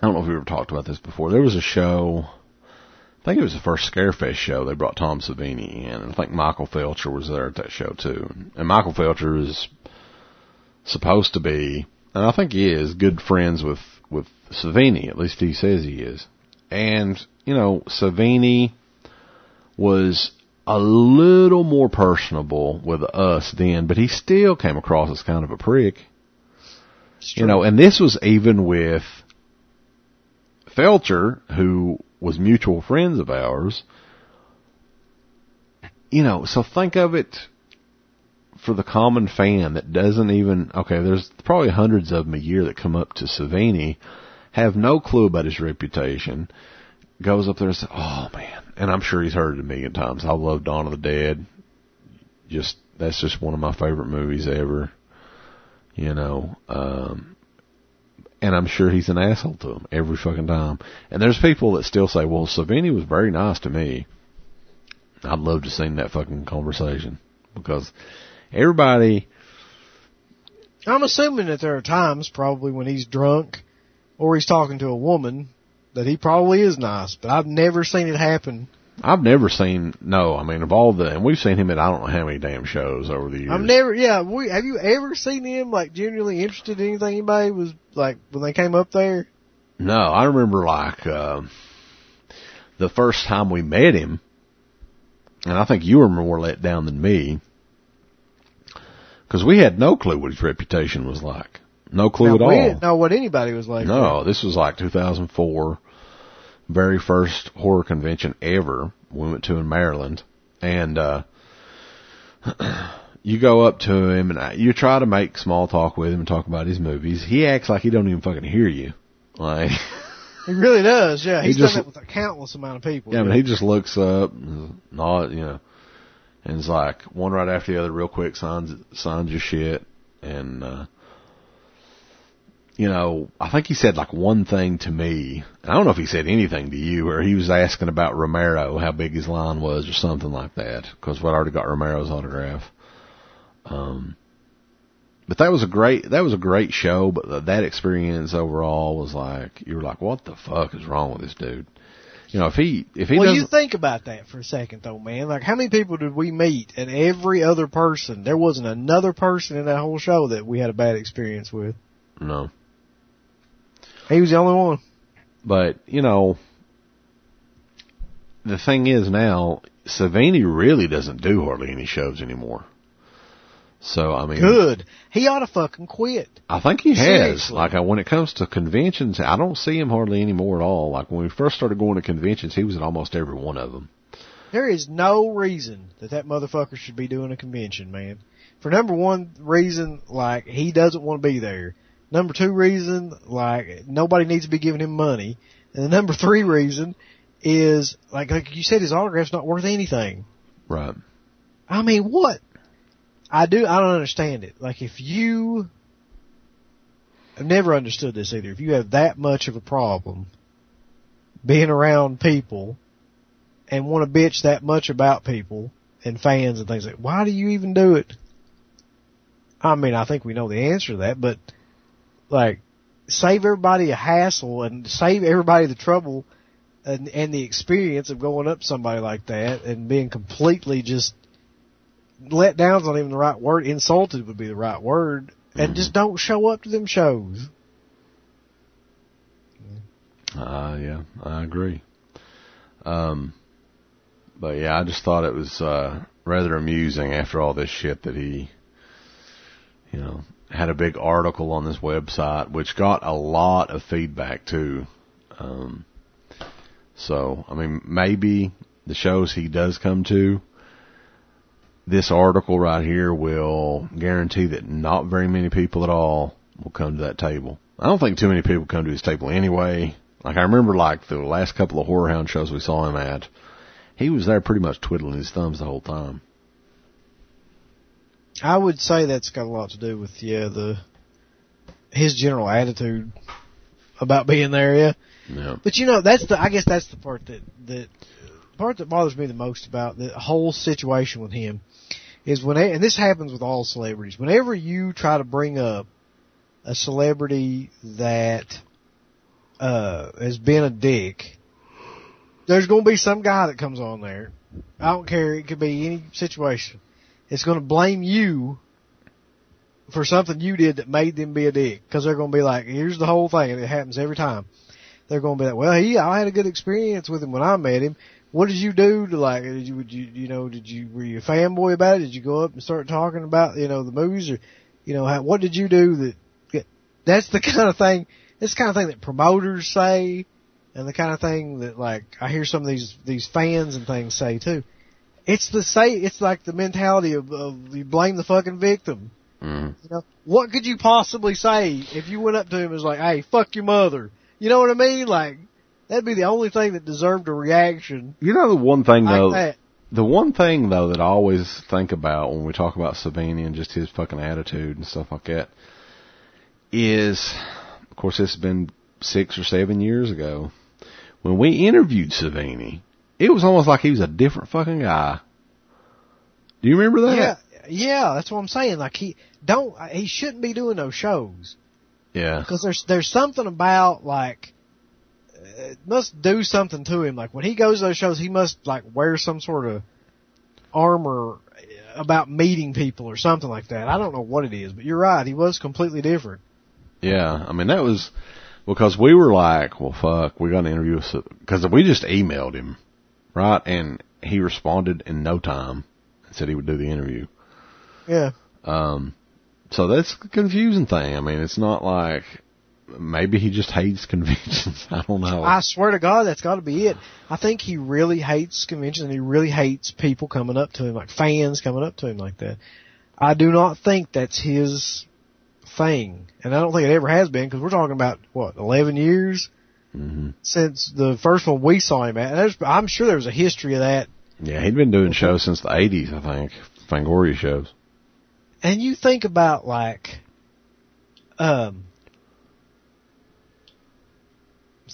I don't know if we ever talked about this before. There was a show, I think it was the first Scarefest show. They brought Tom Savini in, and I think Michael Felsher was there at that show too. And Michael Felsher is supposed to be, and I think he is, good friends with with Savini. At least he says he is. And you know, Savini was a little more personable with us then, but he still came across as kind of a prick. You know, and this was even with Felsher, who was mutual friends of ours, you know, so think of it for the common fan that doesn't even, okay, there's probably hundreds of them a year that come up to Savini, have no clue about his reputation, goes up there and says, oh man, and I'm sure he's heard it a million times. I love Dawn of the Dead. Just, that's just one of my favorite movies ever. You know, um, and I'm sure he's an asshole to them every fucking time. And there's people that still say, well, Savini was very nice to me. I'd love to see that fucking conversation because everybody. I'm assuming that there are times probably when he's drunk or he's talking to a woman that he probably is nice, but I've never seen it happen I've never seen no. I mean, of all the, and we've seen him at I don't know how many damn shows over the years. I've never, yeah. We, have you ever seen him like genuinely interested in anything anybody was like when they came up there? No, I remember like uh, the first time we met him, and I think you were more let down than me because we had no clue what his reputation was like. No clue now, at all. We didn't know what anybody was like. No, this was like 2004 very first horror convention ever we went to in Maryland, and uh, you go up to him and you try to make small talk with him and talk about his movies. He acts like he don't even fucking hear you. Like he really does. Yeah, he's he just, done that with a countless amount of people. Yeah, I mean, he just looks up, not you know, and it's like one right after the other, real quick, signs signs your shit, and uh you know, I think he said like one thing to me. I don't know if he said anything to you, or he was asking about Romero, how big his line was, or something like that, because we already got Romero's autograph. Um, but that was a great that was a great show. But that experience overall was like you were like, what the fuck is wrong with this dude? You know, if he if he well, you think about that for a second though, man. Like, how many people did we meet? And every other person, there wasn't another person in that whole show that we had a bad experience with. No. He was the only one. But, you know, the thing is now, Savini really doesn't do hardly any shows anymore. So, I mean. Good. He ought to fucking quit. I think he has. Seriously. Like, when it comes to conventions, I don't see him hardly anymore at all. Like, when we first started going to conventions, he was at almost every one of them. There is no reason that that motherfucker should be doing a convention, man. For number one reason, like, he doesn't want to be there. Number two reason, like nobody needs to be giving him money. And the number three reason is like like you said, his autograph's not worth anything. Right. I mean, what? I do. I don't understand it. Like if you, I've never understood this either. If you have that much of a problem being around people and want to bitch that much about people and fans and things like, why do you even do it? I mean, I think we know the answer to that, but like save everybody a hassle and save everybody the trouble and, and the experience of going up somebody like that and being completely just let down's not even the right word. Insulted would be the right word. And just don't show up to them shows. Uh, yeah, I agree. Um, but yeah, I just thought it was, uh, rather amusing after all this shit that he, you know, had a big article on this website, which got a lot of feedback too. Um, so, I mean, maybe the shows he does come to, this article right here will guarantee that not very many people at all will come to that table. I don't think too many people come to his table anyway. Like I remember like the last couple of horror hound shows we saw him at, he was there pretty much twiddling his thumbs the whole time. I would say that's got a lot to do with yeah the his general attitude about being there. Yeah. Yeah. But you know that's the I guess that's the part that that part that bothers me the most about the whole situation with him is when and this happens with all celebrities. Whenever you try to bring up a celebrity that uh has been a dick, there's going to be some guy that comes on there. I don't care. It could be any situation it's going to blame you for something you did that made them be a dick. Because they're going to be like, here's the whole thing, it happens every time. They're going to be like, well, he, I had a good experience with him when I met him. What did you do to like? Did you, would you, you know, did you were you a fanboy about it? Did you go up and start talking about, you know, the movies or, you know, how, what did you do that? That's the kind of thing. It's the kind of thing that promoters say, and the kind of thing that like I hear some of these these fans and things say too. It's the say. It's like the mentality of, of you blame the fucking victim. Mm. You know, what could you possibly say if you went up to him and was like, "Hey, fuck your mother"? You know what I mean? Like that'd be the only thing that deserved a reaction. You know the one thing like though. That. The one thing though that I always think about when we talk about Savini and just his fucking attitude and stuff like that is, of course, this has been six or seven years ago when we interviewed Savini it was almost like he was a different fucking guy. Do you remember that? Yeah, yeah, that's what I'm saying. Like he don't, he shouldn't be doing those shows. Yeah. Because there's there's something about like it must do something to him. Like when he goes to those shows, he must like wear some sort of armor about meeting people or something like that. I don't know what it is, but you're right. He was completely different. Yeah, I mean that was because we were like, well, fuck, we got to interview because we just emailed him right? And he responded in no time and said he would do the interview. Yeah. Um, so that's the confusing thing. I mean, it's not like maybe he just hates conventions. I don't know. I swear to God, that's got to be it. I think he really hates conventions and he really hates people coming up to him, like fans coming up to him like that. I do not think that's his thing, and I don't think it ever has been because we're talking about what eleven years mm-hmm. since the first one we saw him at. I'm sure there was a history of that. Yeah, he'd been doing shows since the '80s, I think, Fangoria shows. And you think about like, um,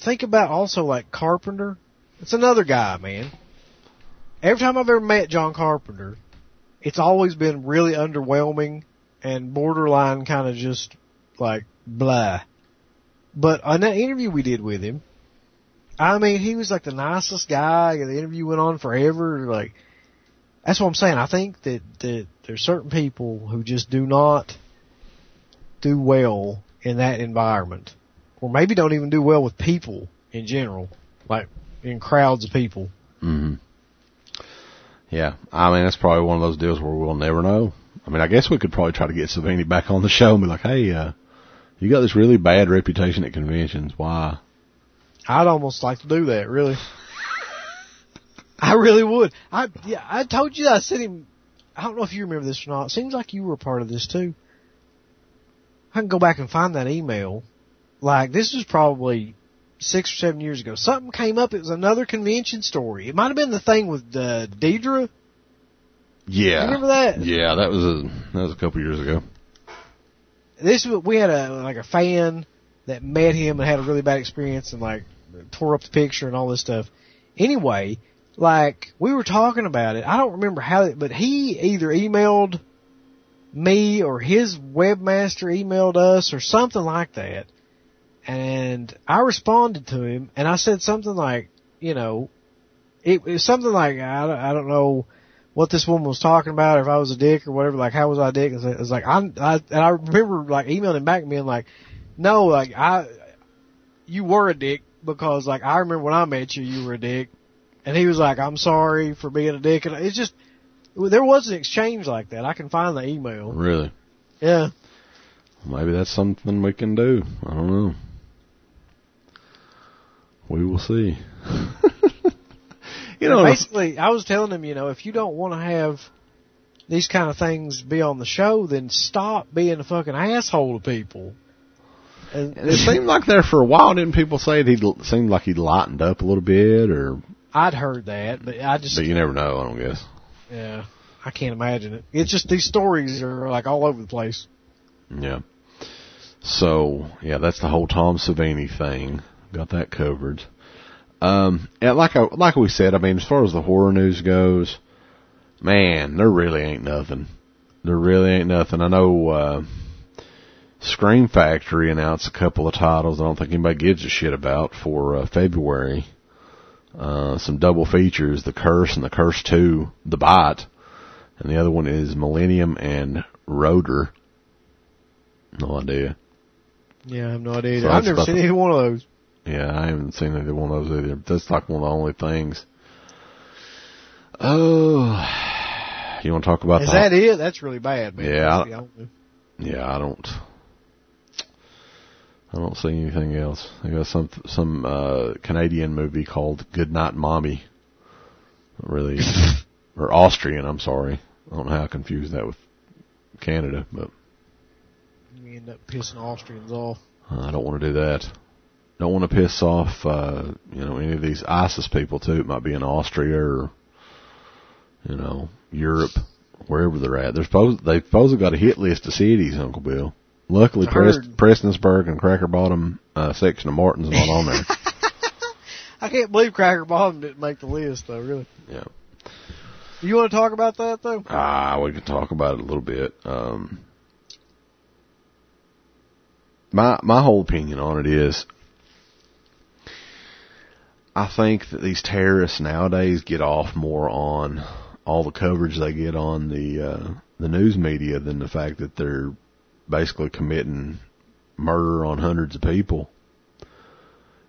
think about also like Carpenter. It's another guy, man. Every time I've ever met John Carpenter, it's always been really underwhelming and borderline kind of just like blah. But on that interview we did with him, I mean, he was like the nicest guy. The interview went on forever. Like, that's what I'm saying. I think that, that there's certain people who just do not do well in that environment. Or maybe don't even do well with people in general. Like, in crowds of people. hmm Yeah. I mean, that's probably one of those deals where we'll never know. I mean, I guess we could probably try to get Savini back on the show and be like, hey, uh, you got this really bad reputation at conventions. Why? I'd almost like to do that, really. I really would. I yeah, I told you that I sent him. I don't know if you remember this or not. It seems like you were a part of this too. I can go back and find that email. Like this was probably six or seven years ago. Something came up. It was another convention story. It might have been the thing with uh, Deidre. Yeah. You remember that? Yeah, that was a that was a couple years ago. This we had a like a fan that met him and had a really bad experience and like tore up the picture and all this stuff. Anyway, like we were talking about it. I don't remember how, but he either emailed me or his webmaster emailed us or something like that. And I responded to him and I said something like, you know, it, it was something like, I, I don't know what this woman was talking about, if I was a dick or whatever, like how was I a dick? It was like, I, I, and I remember like emailing back and being like, no, like I, you were a dick because like I remember when I met you, you were a dick, and he was like, "I'm sorry for being a dick," and it's just there was an exchange like that. I can find the email. Really? Yeah. Maybe that's something we can do. I don't know. We will see. you know, basically, I was telling him, you know, if you don't want to have these kind of things be on the show, then stop being a fucking asshole to people. And, and it seemed like there for a while, didn't people say he seemed like he'd lightened up a little bit, or? I'd heard that, but I just. But you never know, I don't guess. Yeah, I can't imagine it. It's just these stories are like all over the place. Yeah. So yeah, that's the whole Tom Savini thing. Got that covered. Um, and like I, like we said, I mean, as far as the horror news goes, man, there really ain't nothing. There really ain't nothing. I know. uh Scream Factory announced a couple of titles I don't think anybody gives a shit about for uh, February. Uh, some double features, The Curse and The Curse 2, The Bite, and the other one is Millennium and Rotor. No idea. Yeah, I have no idea. So I've never seen either one of those. Yeah, I haven't seen either one of those either. That's like one of the only things. Oh, you want to talk about? Is that it? That's really bad. Man. Yeah, I, yeah, I don't. I don't see anything else. I got some some uh Canadian movie called Good Night Mommy. Really, or Austrian. I'm sorry. I don't know how I confused that with Canada, but you end up pissing Austrians off. I don't want to do that. Don't want to piss off, uh, you know, any of these ISIS people too. It might be in Austria or, you know, Europe, wherever they're at. They're supposed they've supposedly got a hit list of cities, Uncle Bill. Luckily, Prest, Prestonsburg and Cracker Bottom uh, section of Martin's not on there. I can't believe Cracker Bottom didn't make the list, though. Really. Yeah. You want to talk about that though? Ah, we can talk about it a little bit. Um, my my whole opinion on it is, I think that these terrorists nowadays get off more on all the coverage they get on the uh, the news media than the fact that they're basically committing murder on hundreds of people.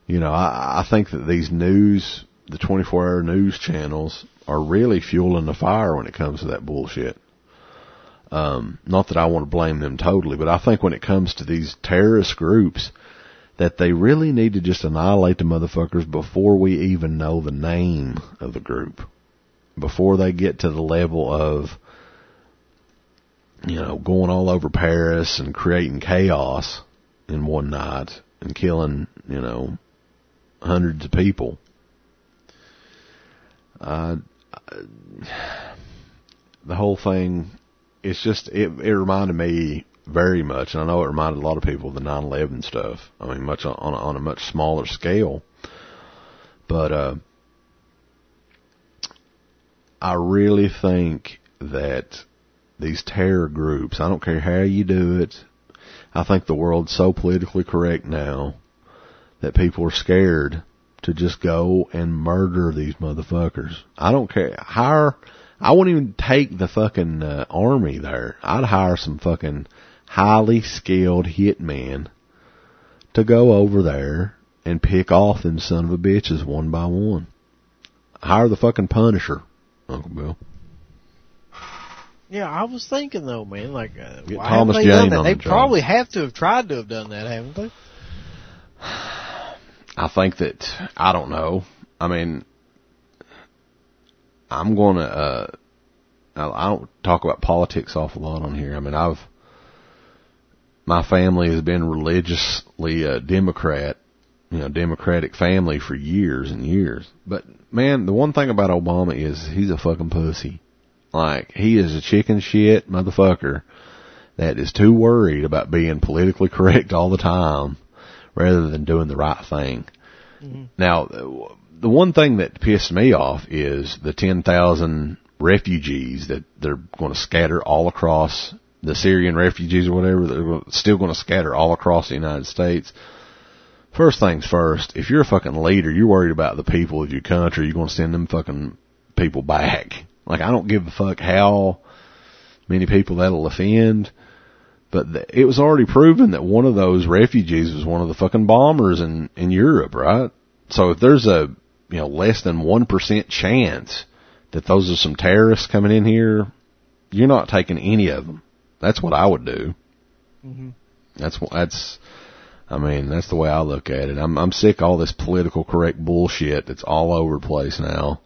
You know, I, I think that these news, the 24 hour news channels are really fueling the fire when it comes to that bullshit. Um, not that I want to blame them totally, but I think when it comes to these terrorist groups, that they really need to just annihilate the motherfuckers before we even know the name of the group. Before they get to the level of, you know, going all over Paris and creating chaos in one night and killing, you know, hundreds of people. Uh, the whole thing, it's just, it, it reminded me very much, and I know it reminded a lot of people of the 9/11 stuff. I mean, much on on a, much smaller scale, but uh, I really think that these terror groups, I don't care how you do it, I think the world's so politically correct now that people are scared to just go and murder these motherfuckers. I don't care. Hire, I wouldn't even take the fucking uh, army there. I'd hire some fucking highly skilled hitmen to go over there and pick off them son of a bitches one by one. Hire the fucking Punisher, Uncle Bill. Yeah, I was thinking though, man, like, uh, Get why Thomas they Jane done that? They the job. probably have to have tried to have done that, haven't they? I think that I don't know. I mean, I'm to. uh I I don't talk about politics awful lot on here. I mean, I've my family has been religiously a Democrat, you know, Democratic family for years and years. But man, the one thing about Obama is he's a fucking pussy. Like he is a chicken shit motherfucker that is too worried about being politically correct all the time rather than doing the right thing. Mm-hmm. Now, the one thing that pissed me off is the 10,000 refugees that they're going to scatter all across the Syrian refugees or whatever. They're still going to scatter all across the United States. First things first, if you're a fucking leader, you're worried about the people of your country, you're going to send them fucking people back. Like, I don't give a fuck how many people that'll offend. But th- it was already proven that one of those refugees was one of the fucking bombers in, in Europe, right? So if there's a, you know, less than 1% chance that those are some terrorists coming in here, you're not taking any of them. That's what I would do. Mm-hmm. That's, that's, I mean, that's the way I look at it. I'm, I'm sick of all this political correct bullshit that's all over the place now.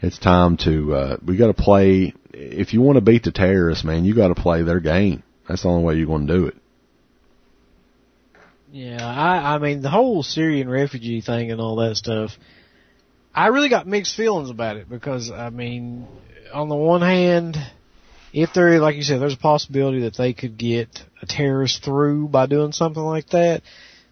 It's time to, uh, we gotta play, if you want to beat the terrorists, man, you gotta play their game. That's the only way you're going to do it. Yeah, I I mean the whole Syrian refugee thing and all that stuff. I really got mixed feelings about it because I mean, on the one hand, if there like you said, there's a possibility that they could get a terrorist through by doing something like that.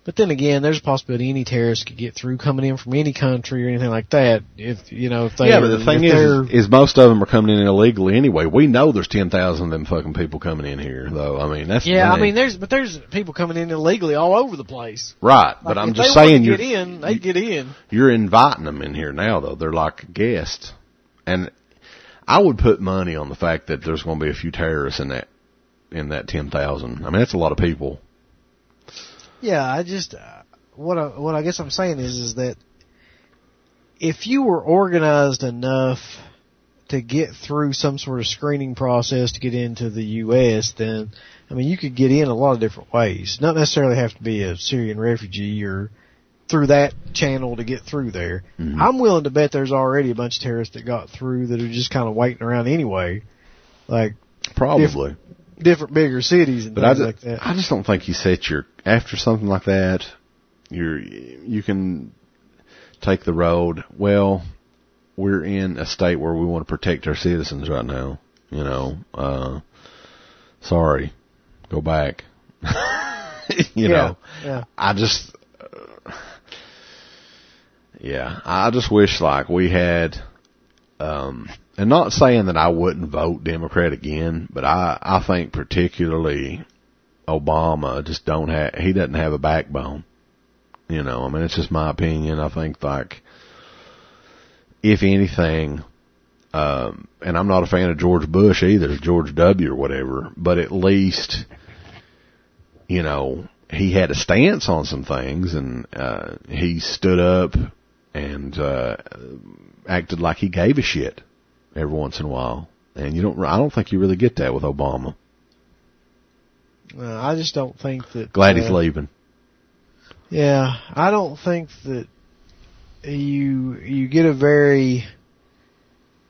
But then again, there's a possibility any terrorist could get through coming in from any country or anything like that. If you know, if they yeah, but the thing is, is most of them are coming in illegally anyway. We know there's ten thousand of them fucking people coming in here, though. I mean, that's yeah, I mean, there's but there's people coming in illegally all over the place. right. Like, but I'm just saying you're get in, they get in. you're inviting them in here now, though. They're like guests, and I would put money on the fact that there's going to be a few terrorists in that in that ten thousand. I mean, that's a lot of people. Yeah, I just uh, what I, what I guess I'm saying is is that if you were organized enough to get through some sort of screening process to get into the U.S., then I mean you could get in a lot of different ways. Not necessarily have to be a Syrian refugee or through that channel to get through there. Mhm. I'm willing to bet there's already a bunch of terrorists that got through that are just kind of waiting around anyway, like Probably. different bigger cities and But I things just, like that. I just don't think you set your after something like that. You're you can take the road. Well, we're in a state where we want to protect our citizens right now. You know, uh, sorry, go back. you yeah, know, yeah. I just, yeah, I just wish like we had, um, and not saying that I wouldn't vote Democrat again, but I, I think particularly Obama just don't have, he doesn't have a backbone. You know, I mean, it's just my opinion. I think like, if anything, um, and I'm not a fan of George Bush either, George W or whatever, but at least, you know, he had a stance on some things and, uh, he stood up and, uh, acted like he gave a shit every once in a while. And you don't, I don't think you really get that with Obama. Uh, I just don't think that. Glad he's uh, leaving. Yeah, I don't think that you you get a very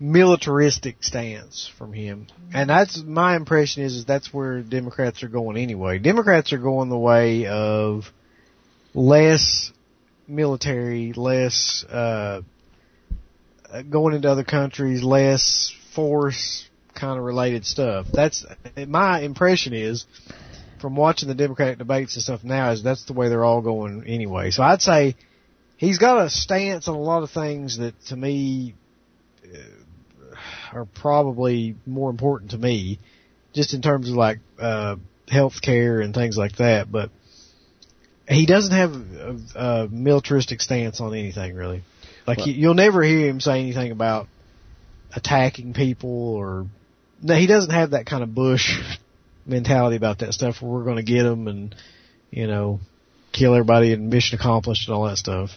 militaristic stance from him. And that's my impression is, is that's where Democrats are going anyway. Democrats are going the way of less military, less uh going into other countries, less force kind of related stuff. That's my impression is from watching the Democratic debates and stuff now is that's the way they're all going anyway. So I'd say he's got a stance on a lot of things that to me uh, are probably more important to me, just in terms of like uh, health care and things like that. But he doesn't have a, a militaristic stance on anything really. Like well, you'll never hear him say anything about attacking people or no, he doesn't have that kind of Bush mentality about that stuff where we're going to get them and, you know, kill everybody and mission accomplished and all that stuff.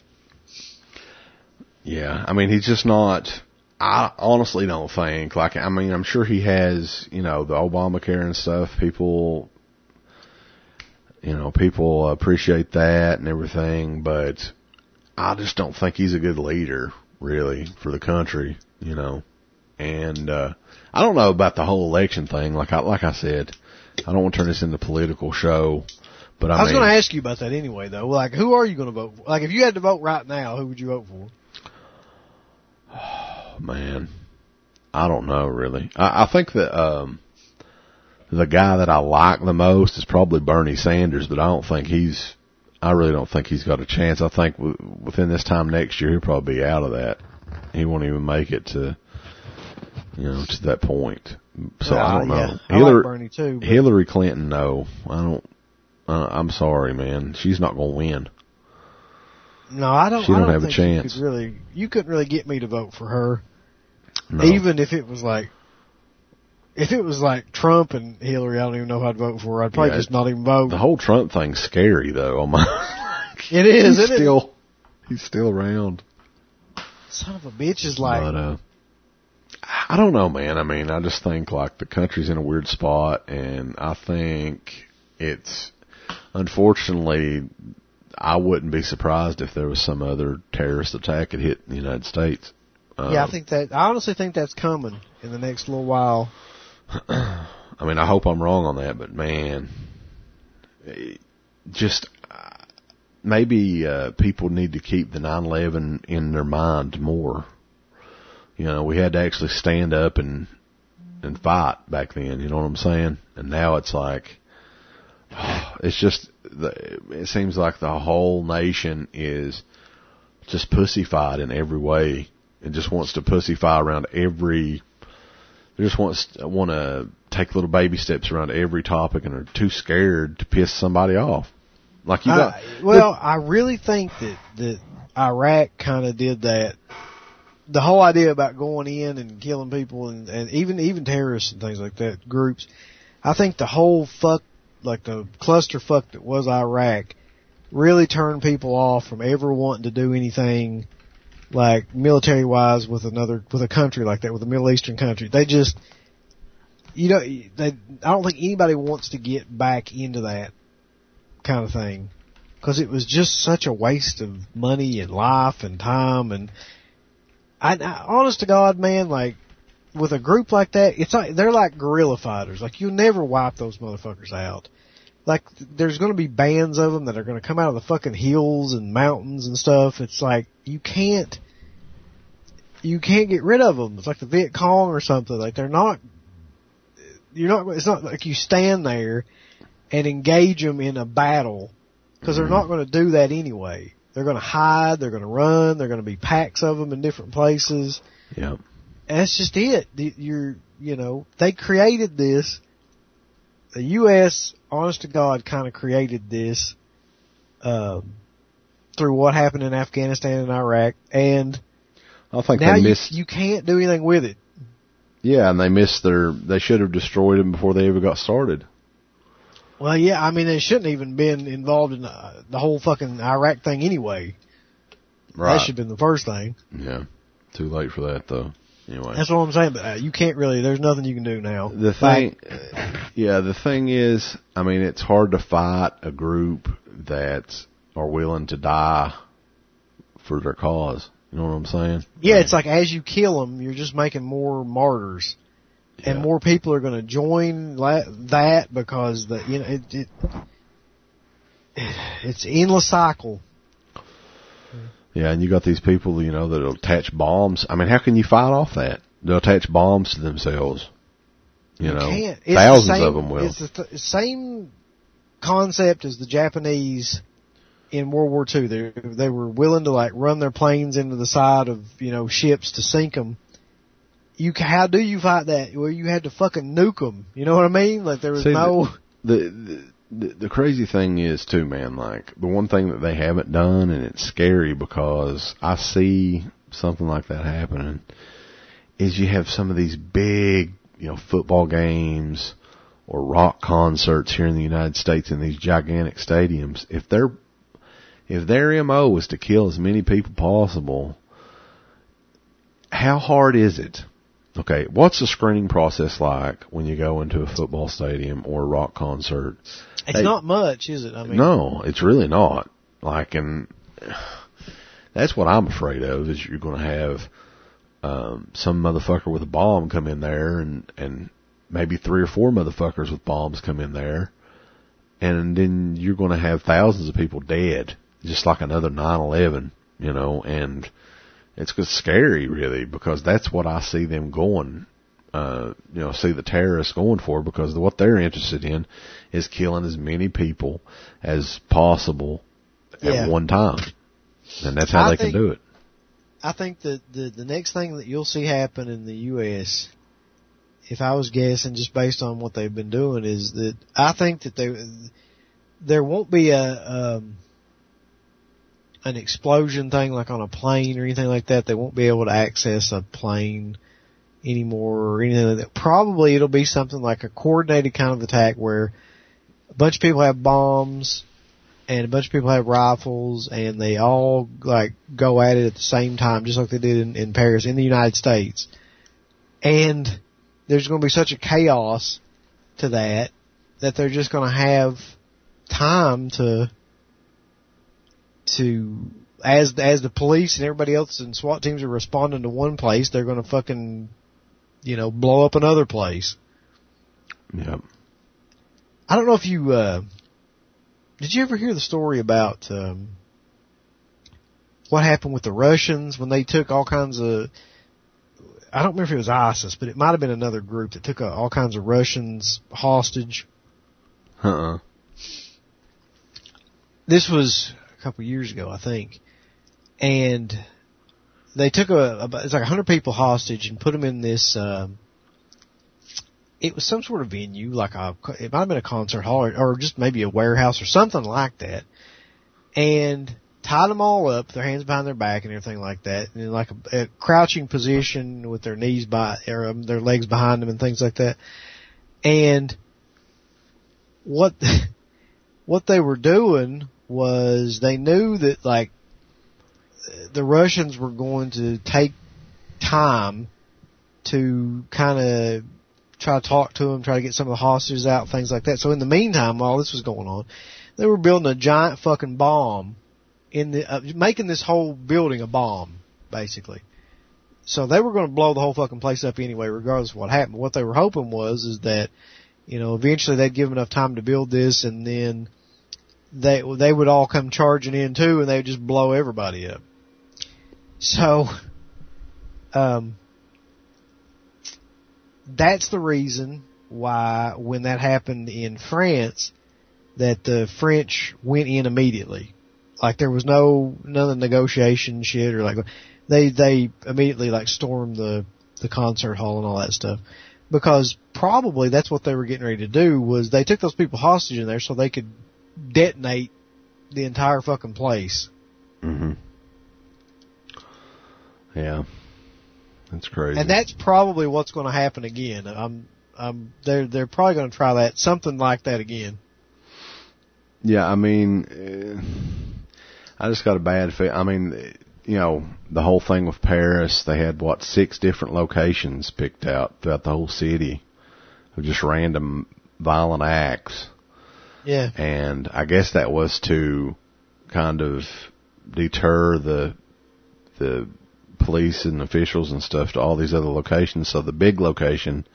Yeah, I mean, he's just not. I honestly don't think like. I mean, I'm sure he has, you know, the Obamacare and stuff. People, you know, people appreciate that and everything, but I just don't think he's a good leader, really, for the country. You know, and uh I don't know about the whole election thing. Like I like I said, I don't want to turn this into a political show. But I, I was going to ask you about that anyway, though. Like, who are you going to vote for? Like, if you had to vote right now, who would you vote for? Oh, man, I don't know really. I, I think that um, the guy that I like the most is probably Bernie Sanders, but I don't think he's. I really don't think he's got a chance. I think w- within this time next year he'll probably be out of that. He won't even make it to you know, to that point. So I don't know. Yeah. Hillary, like Bernie too. But. Hillary Clinton, no, I don't. Uh, I'm sorry, man. She's not going to win. No, I don't. She don't, don't have a chance. You could really, you couldn't really get me to vote for her. No. Even if it was like, if it was like Trump and Hillary, I don't even know who I'd vote for. I'd probably yeah, just not even vote. The whole Trump thing's scary, though. On my, it is. He's it still, is. he's still around. Son of a bitch is like. But, uh, I don't know, man. I mean, I just think like the country's in a weird spot, and I think it's unfortunately. I wouldn't be surprised if there was some other terrorist attack that hit the United States. Um, yeah, I think that. I honestly think that's coming in the next little while. I mean, I hope I'm wrong on that, but man, just maybe uh, people need to keep the 9/11 in their mind more you know, we had to actually stand up and and fight back then. You know what I'm saying? And now it's like it's just the, it seems like the whole nation is just pussyfied in every way. and just wants to pussyfy around every. They just want want to take little baby steps around every topic and are too scared to piss somebody off. Like you got. Uh, well, I really think that that Iraq kind of did that the whole idea about going in and killing people and, and even even terrorists and things like that groups, I think the whole fuck like the cluster fuck that was Iraq really turned people off from ever wanting to do anything like military wise with another with a country like that with a Middle Eastern country. They just you know they I don't think anybody wants to get back into that kind of thing because it was just such a waste of money and life and time and I, I honest to God, man, like with a group like that, it's like they're like guerrilla fighters. Like you never wipe those motherfuckers out. Like there's going to be bands of them that are going to come out of the fucking hills and mountains and stuff. It's like you can't you can't get rid of them. It's like the Viet Cong or something. Like they're not you're not it's not like you stand there and engage them in a battle because they're not going to do that anyway. They're going to hide. They're going to run. They're going to be packs of them in different places. Yeah. And that's just it. You're, you know, they created this. The U.S., honest to God, kind of created this, um, through what happened in Afghanistan and Iraq. And I think now they missed. You, you can't do anything with it. Yeah, and they missed their. They should have destroyed them before they ever got started. Well, yeah, I mean, they shouldn't even been involved in uh, the whole fucking Iraq thing anyway. Right. That should have been the first thing. Yeah. Too late for that though. Anyway. That's what I'm saying, but uh, you can't really, there's nothing you can do now. The thing, yeah, the thing is, I mean, it's hard to fight a group that are willing to die for their cause. You know what I'm saying? Yeah, it's like as you kill them, you're just making more martyrs, yeah. and more people are going to join that because the you know it, it it's endless cycle. Yeah, and you got these people, you know, that'll attach bombs. I mean, how can you fight off that? They'll attach bombs to themselves. You, you know, can't. Thousands same, of them will. It's the th- same concept as the Japanese in World War II. They they were willing to like run their planes into the side of you know ships to sink them. You how do you fight that? Well, you had to fucking nuke them. You know what I mean? Like there was See, no. The, the the the crazy thing is too, man. Like the one thing that they haven't done, and it's scary because I see something like that happening. Is you have some of these big, you know, football games or rock concerts here in the United States in these gigantic stadiums. If they're if their MO is to kill as many people possible, how hard is it? Okay, what's the screening process like when you go into a football stadium or a rock concert? It's hey, not much, is it? I mean, no, it's really not. Like, and that's what I'm afraid of is you're going to have um, some motherfucker with a bomb come in there, and and maybe three or four motherfuckers with bombs come in there, and then you're going to have thousands of people dead just like another 9/11, you know, and it's scary really because that's what I see them going uh, you know, see the terrorists going for because what they're interested in is killing as many people as possible yeah. at one time. And that's how I they think, can do it. I think that the, the next thing that you'll see happen in the U.S., if I was guessing just based on what they've been doing, is that I think that they, there won't be a, um, an explosion thing like on a plane or anything like that. They won't be able to access a plane anymore or anything like that. Probably it'll be something like a coordinated kind of attack where a bunch of people have bombs and a bunch of people have rifles and they all like go at it at the same time just like they did in, in Paris in the United States. And there's going to be such a chaos to that that they're just going to have time to to as as the police and everybody else and SWAT teams are responding to one place, they're going to fucking you know blow up another place. Yep. I don't know if you uh did you ever hear the story about um what happened with the Russians when they took all kinds of I don't remember if it was ISIS, but it might have been another group that took uh, all kinds of Russians hostage. Uh-uh. This was couple years ago, I think, and they took a, a it's like a hundred people hostage and put them in this. Um, it was some sort of venue, like a it might have been a concert hall or, or just maybe a warehouse or something like that, and tied them all up, their hands behind their back and everything like that, and in like a, a crouching position with their knees by or um, their legs behind them and things like that. And what what they were doing was they knew that like the Russians were going to take time to kind of try to talk to them, try to get some of the hostages out, things like that. So in the meantime, while this was going on, they were building a giant fucking bomb in the uh, making this whole building a bomb, basically. So they were going to blow the whole fucking place up anyway, regardless of what happened. What they were hoping was is that, you know, eventually they'd give them enough time to build this, and then they they would all come charging in too, and they would just blow everybody up. So, um, that's the reason why when that happened in France, that the French went in immediately. Like there was no none of the negotiation shit or like they they immediately like stormed the the concert hall and all that stuff because probably that's what they were getting ready to do was they took those people hostage in there so they could detonate the entire fucking place. hmm Yeah. That's crazy. And that's probably what's going to happen again. I'm, I'm, they're, they're probably going to try that, something like that again. Yeah, I mean, uh, I just got a bad feel. I mean, you know, the whole thing with Paris, they had what, six different locations picked out throughout the whole city of just random violent acts. Yeah. And I guess that was to kind of deter the the police and officials and stuff to all these other locations. So the big location,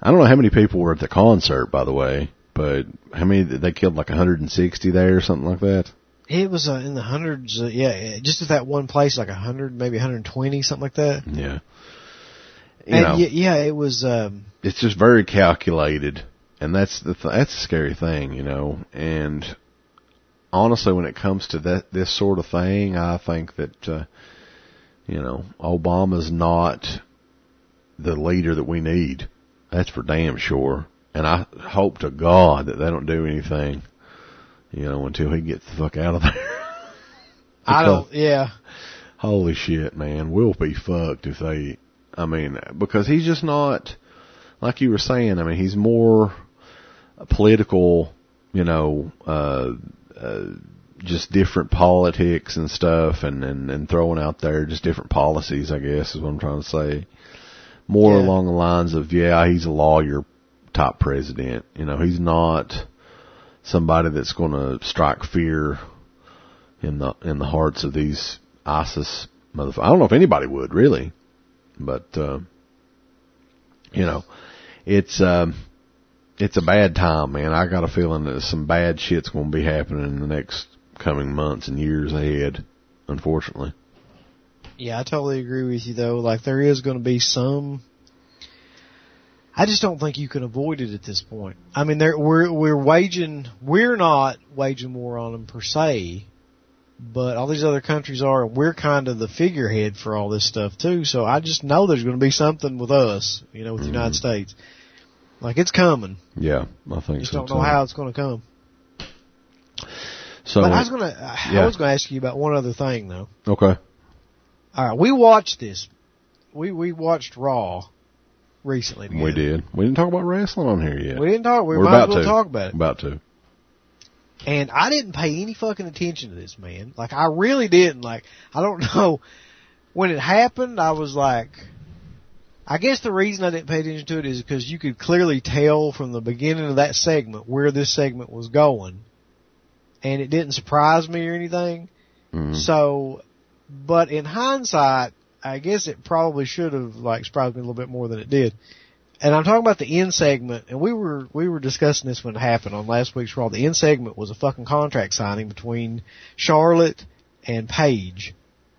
I don't know how many people were at the concert, by the way, but how many they killed like 160 there or something like that. It was uh, in the hundreds. Uh, yeah, just at that one place, like a hundred, maybe 120, something like that. Yeah. You and know, yeah, it was. Um, it's just very calculated, and that's the th- that's a scary thing, you know. And honestly, when it comes to that this sort of thing, I think that uh, you know Obama's not the leader that we need. That's for damn sure. And I hope to God that they don't do anything, you know, until he gets the fuck out of there. I don't. Yeah. Holy shit, man, we'll be fucked if they. I mean, because he's just not like you were saying. I mean, he's more political, you know, uh, uh, just different politics and stuff and, and, and throwing out there just different policies, I guess is what I'm trying to say. More yeah. along the lines of, yeah, he's a lawyer type president. You know, he's not somebody that's going to strike fear in the, in the hearts of these ISIS motherfuckers. I don't know if anybody would really, but, uh, you know, it's, um, it's a bad time, man. I got a feeling that some bad shit's going to be happening in the next coming months and years ahead, unfortunately. Yeah, I totally agree with you though. Like there is going to be some I just don't think you can avoid it at this point. I mean, we're we're waging we're not waging war on them per se, but all these other countries are. And we're kind of the figurehead for all this stuff too. So I just know there's going to be something with us, you know, with mm-hmm. the United States. Like it's coming. Yeah, I think just so don't know how it's going to come. So but I was going to yeah. I was going to ask you about one other thing though. Okay. All right, we watched this. We we watched Raw recently. Together. We did. We didn't talk about wrestling on here yet. We didn't talk. We We're might about as well to. talk about it. About to. And I didn't pay any fucking attention to this man. Like I really didn't. Like I don't know when it happened. I was like, I guess the reason I didn't pay attention to it is because you could clearly tell from the beginning of that segment where this segment was going, and it didn't surprise me or anything. Mm-hmm. So, but in hindsight, I guess it probably should have like surprised me a little bit more than it did. And I'm talking about the end segment, and we were we were discussing this when it happened on last week's Raw. The end segment was a fucking contract signing between Charlotte and Paige,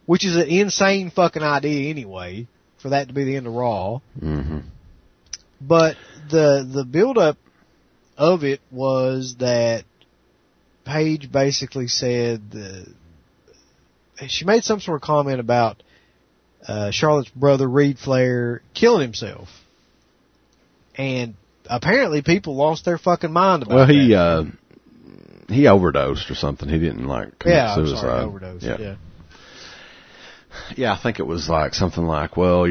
which is an insane fucking idea anyway for that to be the end of Raw. Mm-hmm. But the the build up of it was that Paige basically said the, she made some sort of comment about uh, Charlotte's brother Reid Flair killing himself, and apparently people lost their fucking mind about. Well, he uh, he overdosed or something. He didn't like commit yeah, suicide. Sorry, overdosed. Yeah. yeah. Yeah, I think it was like something like, well,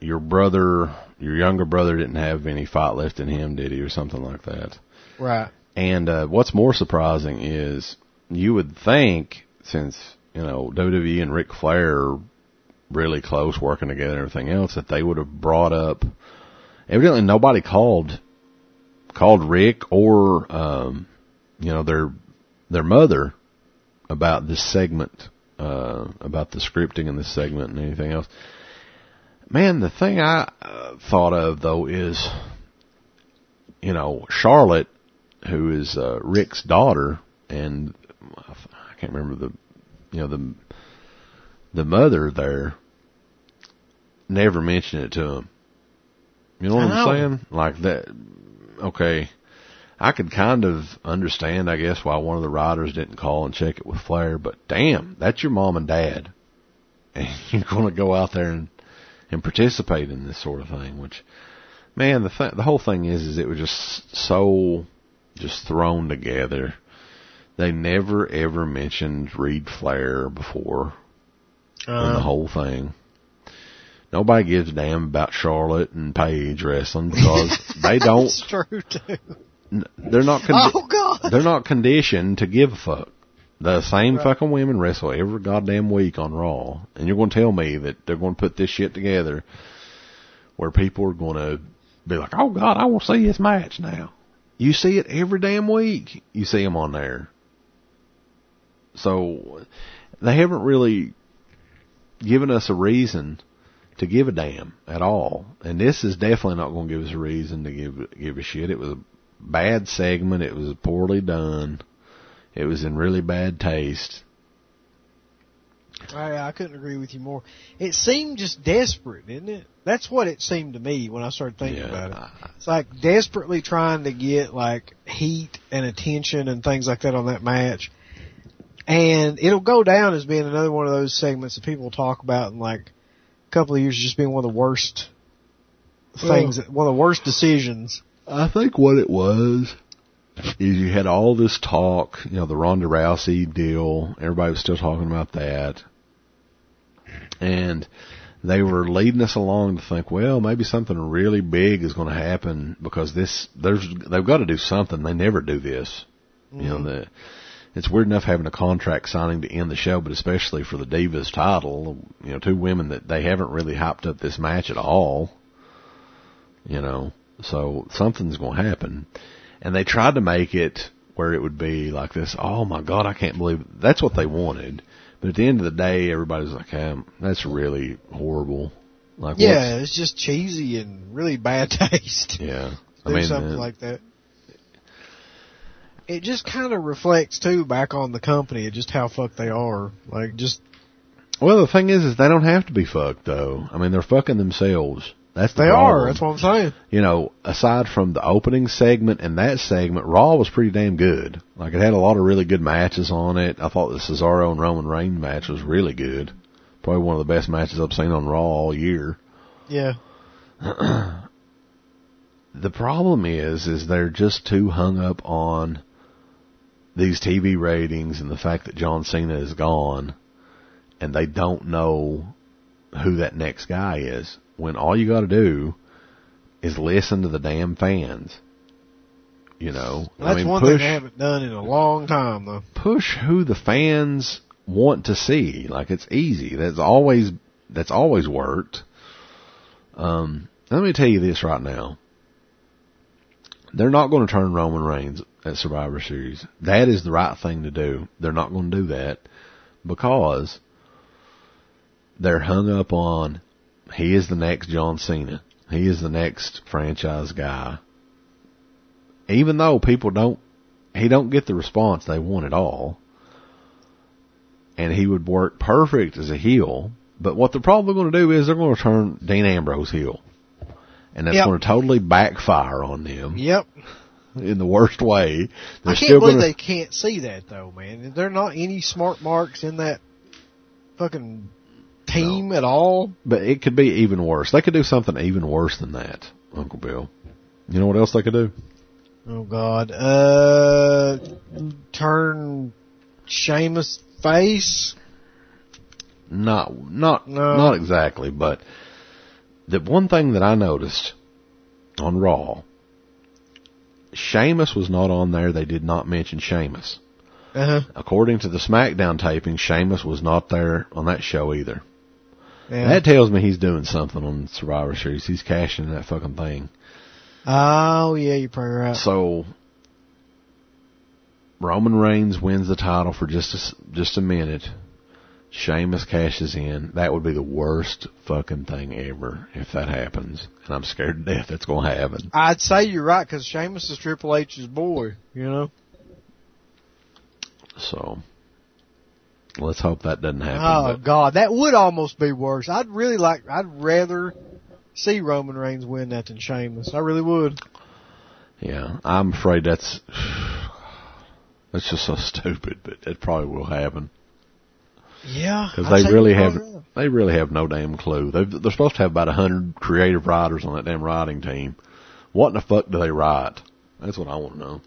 your brother, your younger brother didn't have any fight left in him, did he, or something like that. Right. And uh, what's more surprising is you would think, since you know WWE and Ric Flair are really close, working together, and everything else, that they would have brought up. Evidently, nobody called called Ric or um, you know their their mother about this segment uh, about the scripting in this segment and anything else. Man, the thing I uh, thought of though is, you know, Charlotte, who is uh, Ric's daughter, and I can't remember the, you know, the the mother there never mentioned it to him. You know what I'm saying? Like that. Okay, I could kind of understand, I guess, why one of the riders didn't call and check it with Flair, but damn, that's your mom and dad. And you're going to go out there and, and participate in this sort of thing, which, man, the th- the whole thing is, is it was just so, just thrown together. They never ever mentioned Reid Flair before uh, in the uh-huh. whole thing. Nobody gives a damn about Charlotte and Paige wrestling because they don't. That's true too they're not. Condi- oh God! They're not conditioned to give a fuck. The same right. fucking women wrestle every goddamn week on Raw, and you're going to tell me that they're going to put this shit together where people are going to be like, "Oh God, I want to see this match now." You see it every damn week. You see them on there. So they haven't really given us a reason to give a damn at all. And this is definitely not going to give us a reason to give give a shit. It was a bad segment. It was poorly done. It was in really bad taste. Oh, I, I couldn't agree with you more. It seemed just desperate, didn't it? That's what it seemed to me when I started thinking yeah, about it. It's like desperately trying to get like heat and attention and things like that on that match. And it'll go down as being another one of those segments that people talk about in like a couple of years just being one of the worst things, well, one of the worst decisions. I think what it was is you had all this talk, you know, the Ronda Rousey deal. Everybody was still talking about that. And they were leading us along to think, well, maybe something really big is going to happen because this, there's, they've got to do something. They never do this. Mm-hmm. You know, mm-hmm. the, it's weird enough having a contract signing to end the show, but especially for the Divas title, you know, two women that they haven't really hyped up this match at all. You know, so something's going to happen. And they tried to make it where it would be like this, oh my god, I can't believe that's what they wanted. But at the end of the day, everybody's like, hey, that's really horrible. Like, yeah, it's just cheesy and really bad taste. Yeah, I mean something like that. It just kind of reflects too back on the company, and just how fucked they are. Like just. Well, the thing is, is they don't have to be fucked though. I mean, they're fucking themselves. That's the they problem. are. That's what I'm saying. You know, aside from the opening segment and that segment, Raw was pretty damn good. Like it had a lot of really good matches on it. I thought the Cesaro and Roman Reigns match was really good. Probably one of the best matches I've seen on Raw all year. Yeah. the problem is, is they're just too hung up on these TV ratings and the fact that John Cena is gone, and they don't know who that next guy is when all you got to do is listen to the damn fans. You know, that's I mean, one push, thing they haven't done in a long time, though. Push who the fans want to see. Like it's easy. That's always that's always worked. Um, let me tell you this right now. They're not going to turn Roman Reigns at Survivor Series. That is the right thing to do. They're not going to do that because they're hung up on he is the next John Cena. He is the next franchise guy. Even though people don't, he don't get the response they want at all. And he would work perfect as a heel. But what they're probably going to do is they're going to turn Dean Ambrose heel. And that's yep. going to totally backfire on them. Yep. In the worst way. They're I can't believe gonna... they can't see that though, man. There are not any smart marks in that fucking team no. at all. But it could be even worse. They could do something even worse than that, Uncle Bill. You know what else they could do? Oh God. Uh, turn Sheamus face? Not, not, no. not exactly, but the one thing that I noticed on Raw, Sheamus was not on there. They did not mention Sheamus. Uh-huh. According to the SmackDown taping, Sheamus was not there on that show either. Yeah. That tells me he's doing something on Survivor Series. He's cashing that fucking thing. Oh yeah, you're probably right. So Roman Reigns wins the title for just a, just a minute. Sheamus cashes in. That would be the worst fucking thing ever if that happens. And I'm scared to death that's going to happen. I'd say you're right because Sheamus is Triple H's boy, you know? So, Let's hope that doesn't happen. Oh but. God, that would almost be worse. I'd really like. I'd rather see Roman Reigns win that than Sheamus. I really would. Yeah, I'm afraid that's that's just so stupid, but it probably will happen. Yeah, because they really have they really have no damn clue. they they're supposed to have about a hundred creative writers on that damn writing team. What in the fuck do they write? That's what I want to know.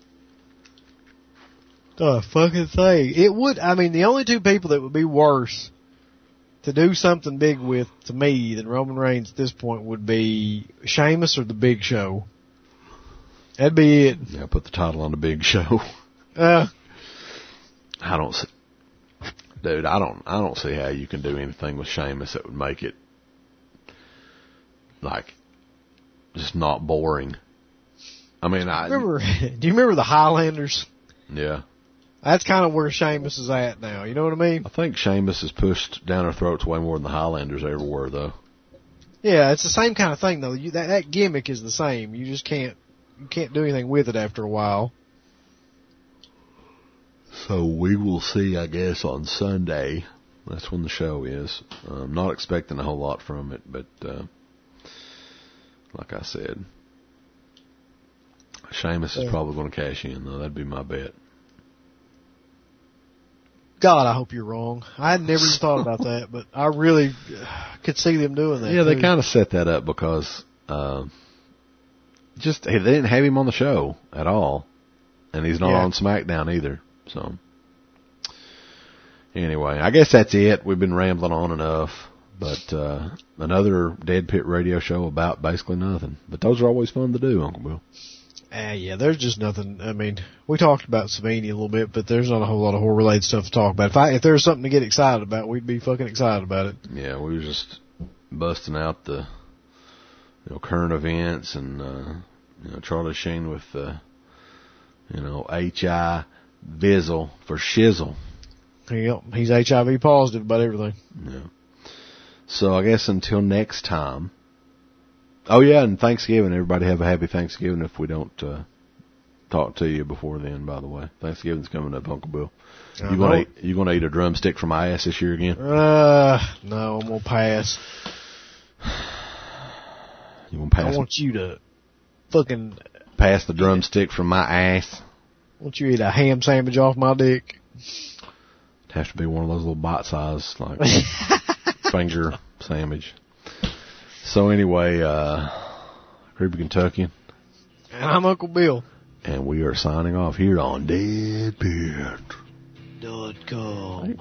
The fucking thing. It would, I mean, the only two people that would be worse to do something big with, to me, than Roman Reigns at this point would be Sheamus or The Big Show. That'd be it. Yeah, put the title on The Big Show. Uh, I don't see, dude, I don't, I don't see how you can do anything with Sheamus that would make it, like, just not boring. I mean, I remember. Do you remember the Highlanders? Yeah. That's kind of where Sheamus is at now. You know what I mean? I think Sheamus is pushed down our throats way more than the Highlanders ever were, though. Yeah, it's the same kind of thing though. You, that that gimmick is the same. You just can't you can't do anything with it after a while. So we will see, I guess, on Sunday. That's when the show is. I'm not expecting a whole lot from it, but uh, like I said, Sheamus is probably going to cash in, though. That'd be my bet. God, I hope you're wrong. I had never even thought about that, but I really could see them doing that. Yeah, they kind of set that up because uh, just they didn't have him on the show at all, and he's not yeah. on SmackDown either. So anyway, I guess that's it. We've been rambling on enough, but uh, another Dead Pit radio show about basically nothing. But those are always fun to do, Uncle Bill. Uh, yeah, there's just nothing. I mean, we talked about Savini a little bit, but there's not a whole lot of horror related stuff to talk about. If I if there's something to get excited about, we'd be fucking excited about it. Yeah, we were just busting out the you know current events and uh, you know Charlie Sheen with uh, you know H I Vizzle for shizzle. Yep, he's HIV positive about everything. Yeah. So I guess until next time. Oh yeah, and Thanksgiving. Everybody have a happy Thanksgiving. If we don't uh, talk to you before then, by the way, Thanksgiving's coming up, Uncle Bill. You gonna eat, you gonna eat a drumstick from my ass this year again? Uh, no, I'm gonna pass. You gonna pass? I want you to fucking pass the drumstick from my ass. Won't you eat a ham sandwich off my dick. It has to be one of those little bite size like finger sandwich. So anyway, uh, Creepy Kentuckian. And I'm Uncle Bill. And we are signing off here on Dead Pit. Dot com.